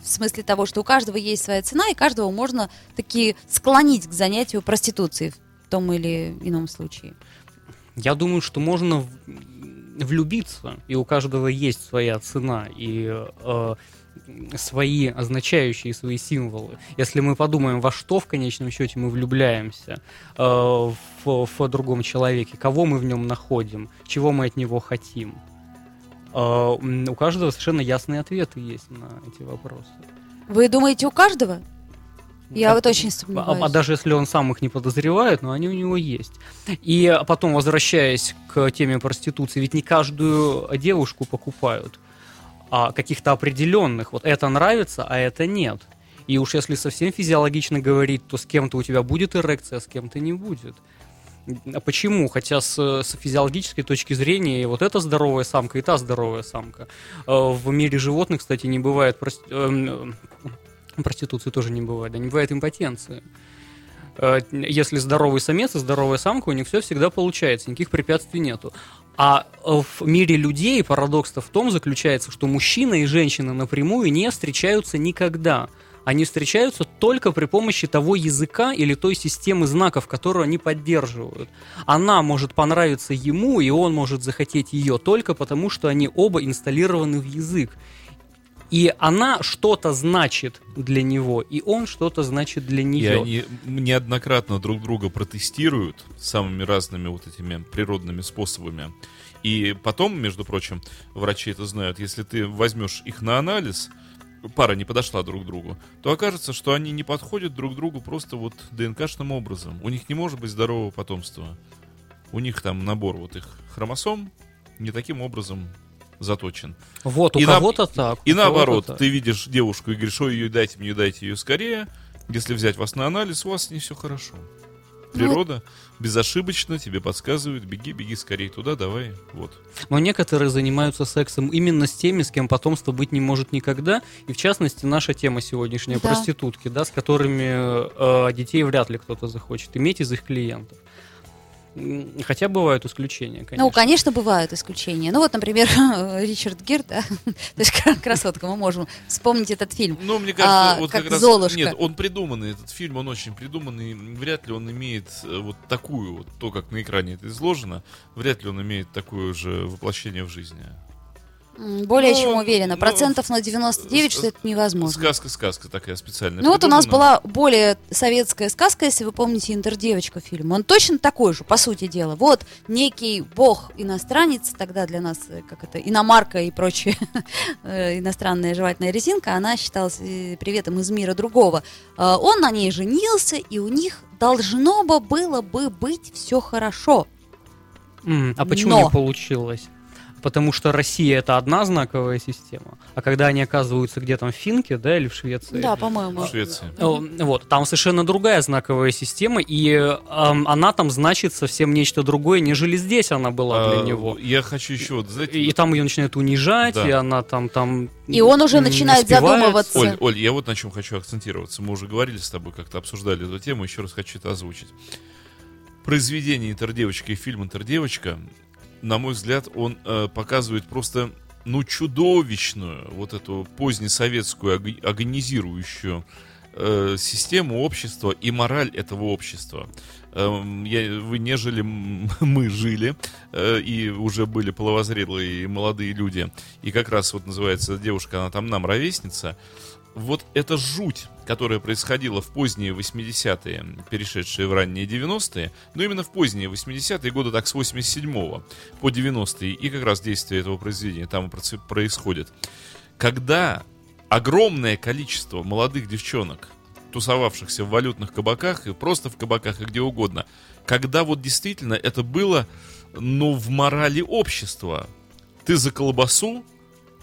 в смысле того, что у каждого есть своя цена, и каждого можно таки склонить к занятию проституцией в том или ином случае. Я думаю, что можно влюбиться, и у каждого есть своя цена, и э, свои означающие свои символы. Если мы подумаем, во что в конечном счете мы влюбляемся э, в, в другом человеке, кого мы в нем находим, чего мы от него хотим, э, у каждого совершенно ясные ответы есть на эти вопросы. Вы думаете, у каждого? Я А- вот очень А, сомневаюсь. а даже если он сам их не подозревает, но они у него есть. И потом, возвращаясь к теме проституции, ведь не каждую девушку покупают, а каких-то определенных. Вот это нравится, а это нет. И уж если совсем физиологично говорить, то с кем-то у тебя будет эрекция, а с кем-то не будет. А почему? Хотя с, с физиологической точки зрения вот эта здоровая самка, и та здоровая самка. Э, В мире животных, кстати, не бывает прос- эм, э, проституции тоже не бывает, да не бывает импотенции. Э, Если здоровый самец и здоровая самка, у них все всегда получается, никаких препятствий нету. А э, в мире людей парадокс-то в том заключается, что мужчина и женщина напрямую не встречаются никогда. Они встречаются только при помощи того языка или той системы знаков, которую они поддерживают. Она может понравиться ему, и он может захотеть ее только потому, что они оба инсталлированы в язык. И она что-то значит для него, и он что-то значит для И нее. они неоднократно друг друга протестируют самыми разными вот этими природными способами. И потом, между прочим, врачи это знают, если ты возьмешь их на анализ, пара не подошла друг к другу, то окажется, что они не подходят друг другу просто вот ДНКшным образом. У них не может быть здорового потомства. У них там набор вот их хромосом не таким образом заточен. Вот, у И на- кого-то так. И наоборот, так. ты видишь девушку и говоришь, ой, ее дайте мне, дайте ее скорее. Если взять вас на анализ, у вас не все хорошо. Природа безошибочно тебе подсказывает, беги, беги скорее туда, давай, вот. Но некоторые занимаются сексом именно с теми, с кем потомство быть не может никогда. И в частности, наша тема сегодняшняя Да. проститутки, да, с которыми э, детей вряд ли кто-то захочет иметь из их клиентов. Хотя бывают исключения, конечно. Ну, конечно, бывают исключения. Ну, вот, например, Ричард Гир, да, то есть кра- красотка, мы можем вспомнить этот фильм. Ну, мне кажется, А, вот как как, раз... Золушка. Нет, он придуманный, этот фильм, он очень придуманный. Вряд ли он имеет э, вот такую, вот то, как на экране это изложено, вряд ли он имеет такое же воплощение в жизни. Более Ну, чем уверена. ну, Процентов на 99, что это невозможно. Сказка-сказка такая специальная. Ну вот у нас была более советская сказка, если вы помните «Интердевочка» фильм. Он точно такой же, по сути дела. Вот некий бог-иностранец, тогда для нас, э, как это, иномарка и прочее, э, иностранная жевательная резинка, она считалась э, приветом из мира другого. Он на ней женился, и у них должно бы было бы быть все хорошо. А почему Но. не получилось? Потому что Россия это одна знаковая система, а когда они оказываются где там в Финке, да, или в Швеции, Да, по-моему. В Швеции. О, Вот, там совершенно другая знаковая система, и эм, она там значит совсем нечто другое, нежели здесь она была для А, него. Я хочу еще, вот, знаете, И, и там ее начинают унижать, Да. и она там, там... И он уже начинает спивается. задумываться. Оль, Оль, я вот на чем хочу акцентироваться. Мы уже говорили с тобой, как-то обсуждали эту тему, еще раз хочу это озвучить. Произведение «Интердевочка» и фильм «Интердевочка», на мой взгляд, он э, показывает просто, ну, чудовищную, вот эту позднесоветскую аг- агонизирующую э, систему общества и мораль этого общества. Эм, я- вы не жили, мы жили, э, и уже были половозрелые молодые люди. И как раз вот называется девушка, она там нам ровесница. Вот эта жуть, которая происходила в поздние 80-е, перешедшие в ранние 90-е, но именно в поздние 80-е годы, так с 87 по 90-е, и как раз действие этого произведения там происходит. Когда огромное количество молодых девчонок, тусовавшихся в валютных кабаках и просто в кабаках и где угодно, когда вот действительно это было, ну, в морали общества. Ты за колбасу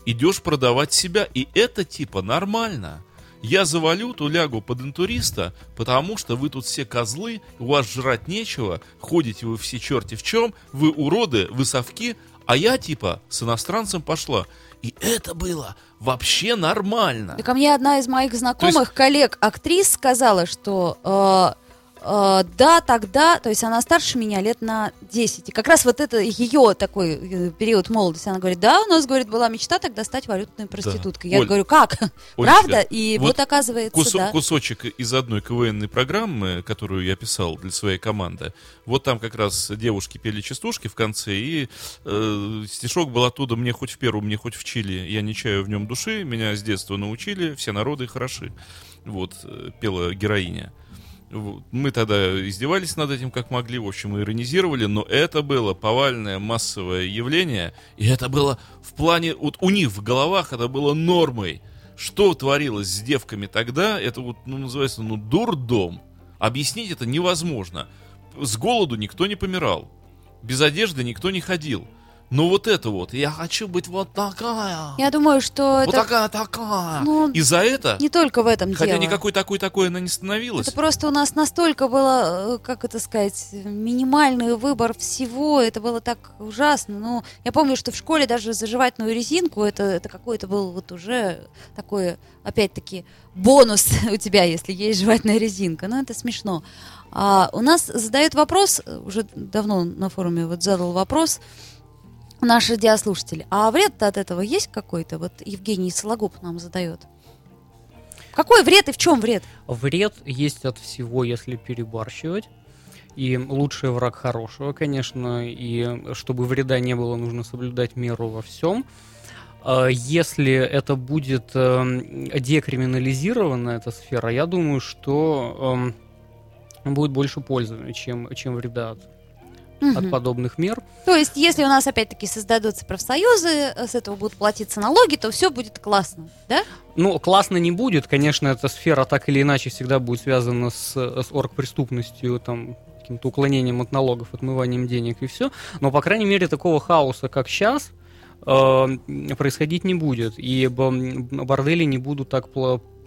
идешь продавать себя, и это типа нормально. Я за валюту лягу под интуриста, потому что вы тут все козлы, у вас жрать нечего, ходите вы все черти в чем, вы уроды, вы совки, а я типа с иностранцем пошла. И это было вообще нормально. Да ко мне одна из моих знакомых, коллег, актрис, сказала, что э, да, тогда, то есть она старше меня лет на 10. И как раз вот это ее такой э, период молодости. Она говорит, да, у нас, говорит, была мечта тогда стать валютной проституткой. Я Оль, говорю, как? Олечка, Правда? И вот, вот оказывается, Кусо- да. Кусочек из одной КВНной программы, которую я писал для своей команды. Вот там как раз девушки пели частушки в конце, и э, стишок был оттуда «Мне хоть в Перу, мне хоть в Чили, я не чаю в нем души, меня с детства научили, все народы хороши». Вот, э, пела героиня. Мы тогда издевались над этим как могли, в общем, иронизировали, но это было повальное массовое явление, и это было в плане, вот у них в головах это было нормой. Что творилось с девками тогда, это вот, ну, называется, ну, дурдом. Объяснить это невозможно. С голоду никто не помирал. Без одежды никто не ходил. Но вот это вот, я хочу быть вот такая. Я думаю, что вот это такая, такая. Ну, И за это, не только в этом хотя дело. никакой такой такой она не становилась. Это просто у нас настолько было, э, как это сказать, минимальный выбор всего, это было так ужасно. Ну, я помню, что в школе даже за жевательную резинку это, это какой-то был вот уже такой, опять-таки, бонус у тебя, если есть жевательная резинка. Ну, это смешно. А у нас задают вопрос, уже давно на форуме вот задал вопрос, наш радиослушатель. А вред-то от этого есть какой-то? Вот Евгений Сологуб нам задает. Какой вред и в чем вред? Вред есть от всего, если перебарщивать. И лучший враг хорошего, конечно. И чтобы вреда не было, нужно соблюдать меру во всем. А Если это будет эм, декриминализирована эта сфера, я думаю, что эм, будет больше пользы, чем, чем вреда от, от Мгм. подобных мер. То есть, если у нас опять-таки создадутся профсоюзы, э, с этого будут платиться налоги, то все будет классно, да? Ну, классно не будет. Конечно, эта сфера так или иначе всегда будет связана с, с оргпреступностью, там, каким-то уклонением от налогов, отмыванием денег и все. Но, по крайней мере, такого хаоса, как сейчас, происходить не будет. И бордели не будут так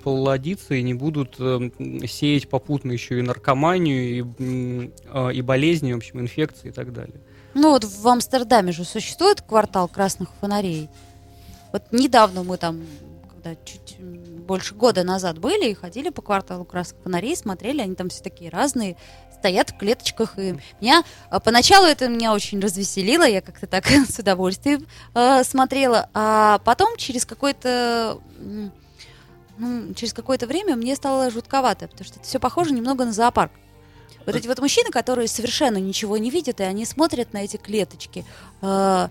плодиться и не будут э, сеять попутно еще и наркоманию, и, э, и болезни, в общем, инфекции и так далее. Ну вот в Амстердаме же существует квартал красных фонарей. Вот недавно мы там, когда чуть больше года назад были и ходили по кварталу красных фонарей, смотрели, они там все такие разные, стоят в клеточках. И меня а, поначалу это меня очень развеселило, я как-то так с удовольствием э, смотрела, а потом через какое-то м, ну, через какое-то время мне стало жутковато, потому что это все похоже немного на зоопарк. Вот эти вот мужчины, которые совершенно ничего не видят, и они смотрят на эти клеточки. э,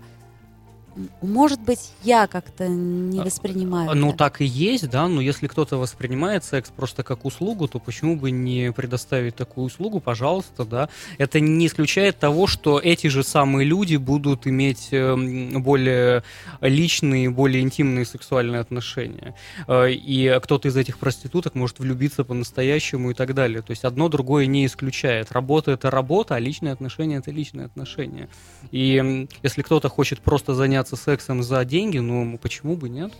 может быть, я как-то не воспринимаю. Ну, это. так и есть, да, но если кто-то воспринимает секс просто как услугу, то почему бы не предоставить такую услугу, пожалуйста, да. Это не исключает того, что эти же самые люди будут иметь эм, более личные, более интимные сексуальные отношения. Э, И кто-то из этих проституток может влюбиться по-настоящему и так далее. То есть одно другое не исключает. Работа — это работа, а личные отношения — это личные отношения. И если кто-то хочет просто заняться заняться сексом за деньги, ну почему бы нет?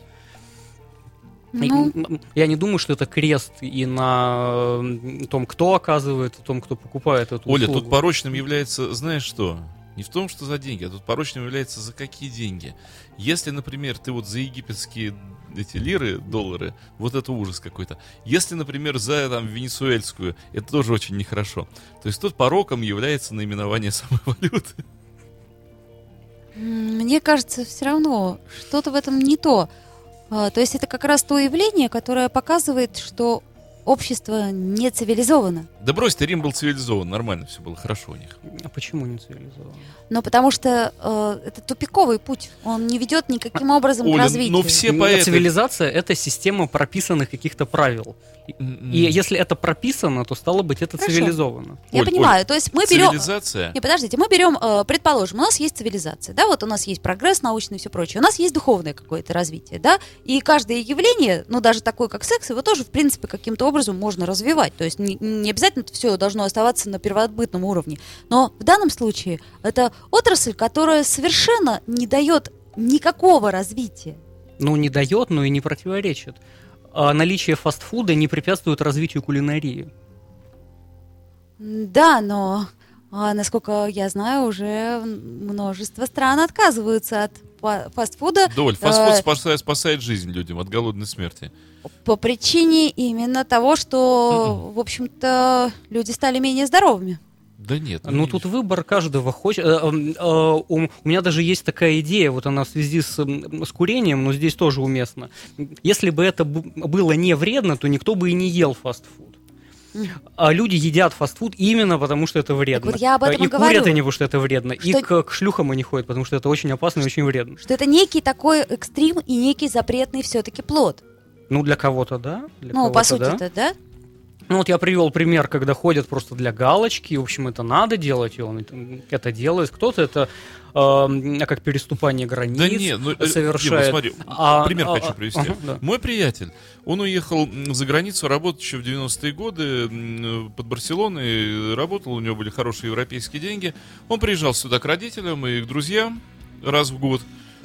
Ну, Я не думаю, что это крест и на том, кто оказывает, и том, кто покупает эту Оля, услугу. тут порочным является, знаешь что? Не в том, что за деньги, а тут порочным является за какие деньги. Если, например, ты вот за египетские эти лиры, доллары, вот это ужас какой-то. Если, например, за там венесуэльскую, это тоже очень нехорошо. То есть тут пороком является наименование самой валюты. Мне кажется, все равно что-то в этом не то. А, То есть это как раз то явление, которое показывает, что общество не цивилизовано. Да брось, ты, Рим был цивилизован, нормально все было хорошо у них. А почему не цивилизованно? Но потому что э, это тупиковый путь. Он не ведет никаким образом к Оля, развитию. ну все поэты... Цивилизация это система прописанных каких-то правил. М, И если это прописано, то стало быть это Хорошо. цивилизованно. Я Оль, понимаю. То есть мы берем... Цивилизация... Не, подождите, мы берем, э, предположим, у нас есть цивилизация, да, вот у нас есть прогресс научный и все прочее, у нас есть духовное какое-то развитие, да, и каждое явление, ну, даже такое, как секс, его тоже, в принципе, каким-то образом можно развивать, то есть не, не обязательно все должно оставаться на первобытном уровне, но в данном случае это отрасль, которая совершенно не дает никакого развития. Ну, не дает, но и не противоречит. А наличие фастфуда не препятствует развитию кулинарии. Да, но, а, насколько я знаю, уже множество стран отказываются от фа- фастфуда Доль, фастфуд э, спасает, спасает жизнь людям от голодной смерти. по причине именно того, что, в общем-то, люди стали менее здоровыми. Да нет. Ну, тут выбор каждого хочет. э, э, э, У меня даже есть такая идея, вот она в связи с, с курением, но здесь тоже уместно. Если бы это было не вредно, то никто бы и не ел фастфуд. А люди едят фастфуд именно потому, что это вредно. вот я об этом и и говорю. курят они, потому что это вредно. И Что- к, к шлюхам они ходят, потому что это очень опасно и очень вредно. Что это некий такой экстрим и некий запретный все-таки плод. Ну, для кого-то, да. Для ну, кого-то, по сути, да. это, да? Ну вот я привел пример, когда ходят просто для галочки, в общем, это надо делать, и он это- делает. Кто-то это э, как переступание границ Да нет, ну, э, совершает. Дима, смотри, А- пример а- хочу а- привести. ага, да. Мой приятель, он уехал за границу работать еще в 90-е годы под Барселоной, работал, у него были хорошие европейские деньги. Он приезжал сюда к родителям и к друзьям раз в год.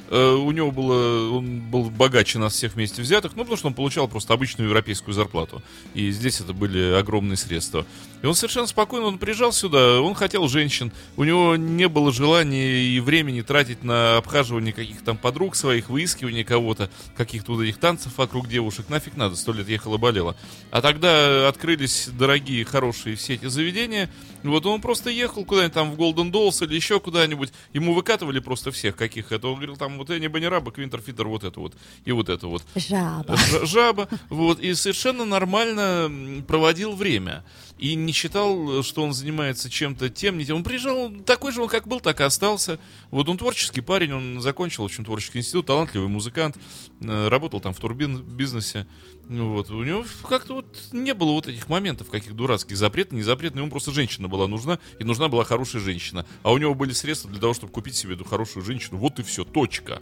Э, У него было, он был богаче нас всех вместе взятых, ну, потому что он получал просто обычную европейскую зарплату. И здесь это были огромные средства. И он совершенно спокойно, он приезжал сюда, он хотел женщин, у него не было желания и времени тратить на обхаживание каких-то там подруг своих, выискивание кого-то, каких-то вот этих танцев вокруг девушек, нафиг надо, сто лет ехала болела. А тогда открылись дорогие, хорошие все эти заведения, вот он просто ехал куда-нибудь там в Golden Dolls или еще куда-нибудь, ему выкатывали просто всех каких это, он говорил, там вот Энни Банераба, Квинтер Фидер, вот это вот, и вот это вот. Жаба. Ж- жаба, вот, и совершенно нормально проводил время. И не считал, что он занимается чем-то тем, не тем. Он приезжал, такой же он как был, так и остался. Вот он творческий парень, он закончил, в общем, творческий институт, талантливый музыкант, э, работал там в турбин-бизнесе. Ну Вот. У него как-то вот не было вот этих моментов каких дурацких, запретных, не запретных. Ему просто женщина была нужна, и нужна была хорошая женщина. А у него были средства для того, чтобы купить себе эту хорошую женщину. Вот и все, точка.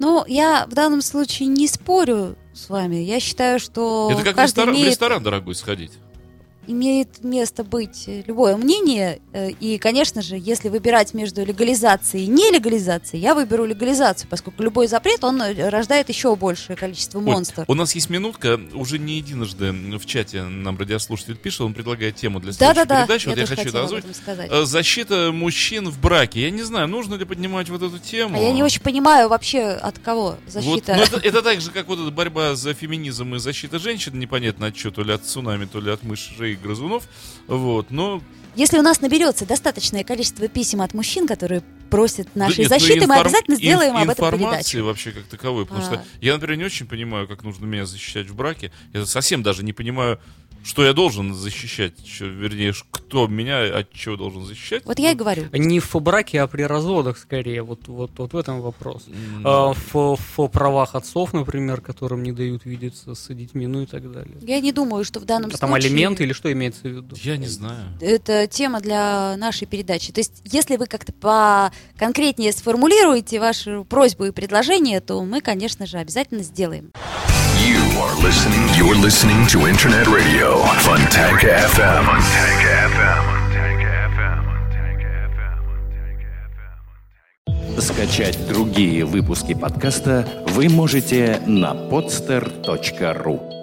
Ну, я в данном случае не спорю с вами. Я считаю, что Это как в каждый ресторан, в имеет, ресторан дорогой сходить. Имеет место быть любое мнение. э, И, конечно же, если выбирать между легализацией и нелегализацией, я выберу легализацию, поскольку любой запрет, он э, рождает еще большее количество монстров. у нас есть минутка, уже не единожды в чате нам радиослушатель пишет, он предлагает тему для следующей Да-да-да, передачи. Вот я, тоже хочу это озвучить. Э, Защита мужчин в браке. Я не знаю, нужно ли поднимать вот эту тему. А я не очень понимаю вообще, от кого Вот, защита. ну, это, это так же, как вот эта борьба за феминизм и защита женщин, непонятно от чего, то ли от цунами, то ли от мышей и грызунов. Вот, но... Если у нас наберется достаточное количество писем от мужчин, которые просят нашей Да нет, ну, защиты, мы информ- обязательно инф- сделаем об этом информации передачу. вообще как таковой, потому А. что я, например, не очень понимаю, как нужно меня защищать в браке. Я совсем даже не понимаю, что я должен защищать, чё- вернее, кто меня от чего должен защищать. Вот я и говорю. Не в браке, а при разводах скорее. Вот, вот, вот в этом вопрос. М, А, в, в правах отцов, например, которым не дают видеться с детьми, ну и так далее. Я не думаю, что в данном А там случае... алименты или что имеется в виду? Я не знаю. Это тема для нашей передачи. То есть, если вы как-то по конкретнее сформулируете вашу просьбу и предложение, то мы, конечно же, обязательно сделаем. You are listening. You're listening to Internet Radio Fontanka FM. Fontanka FM. Скачать другие выпуски подкаста вы можете на podster.ru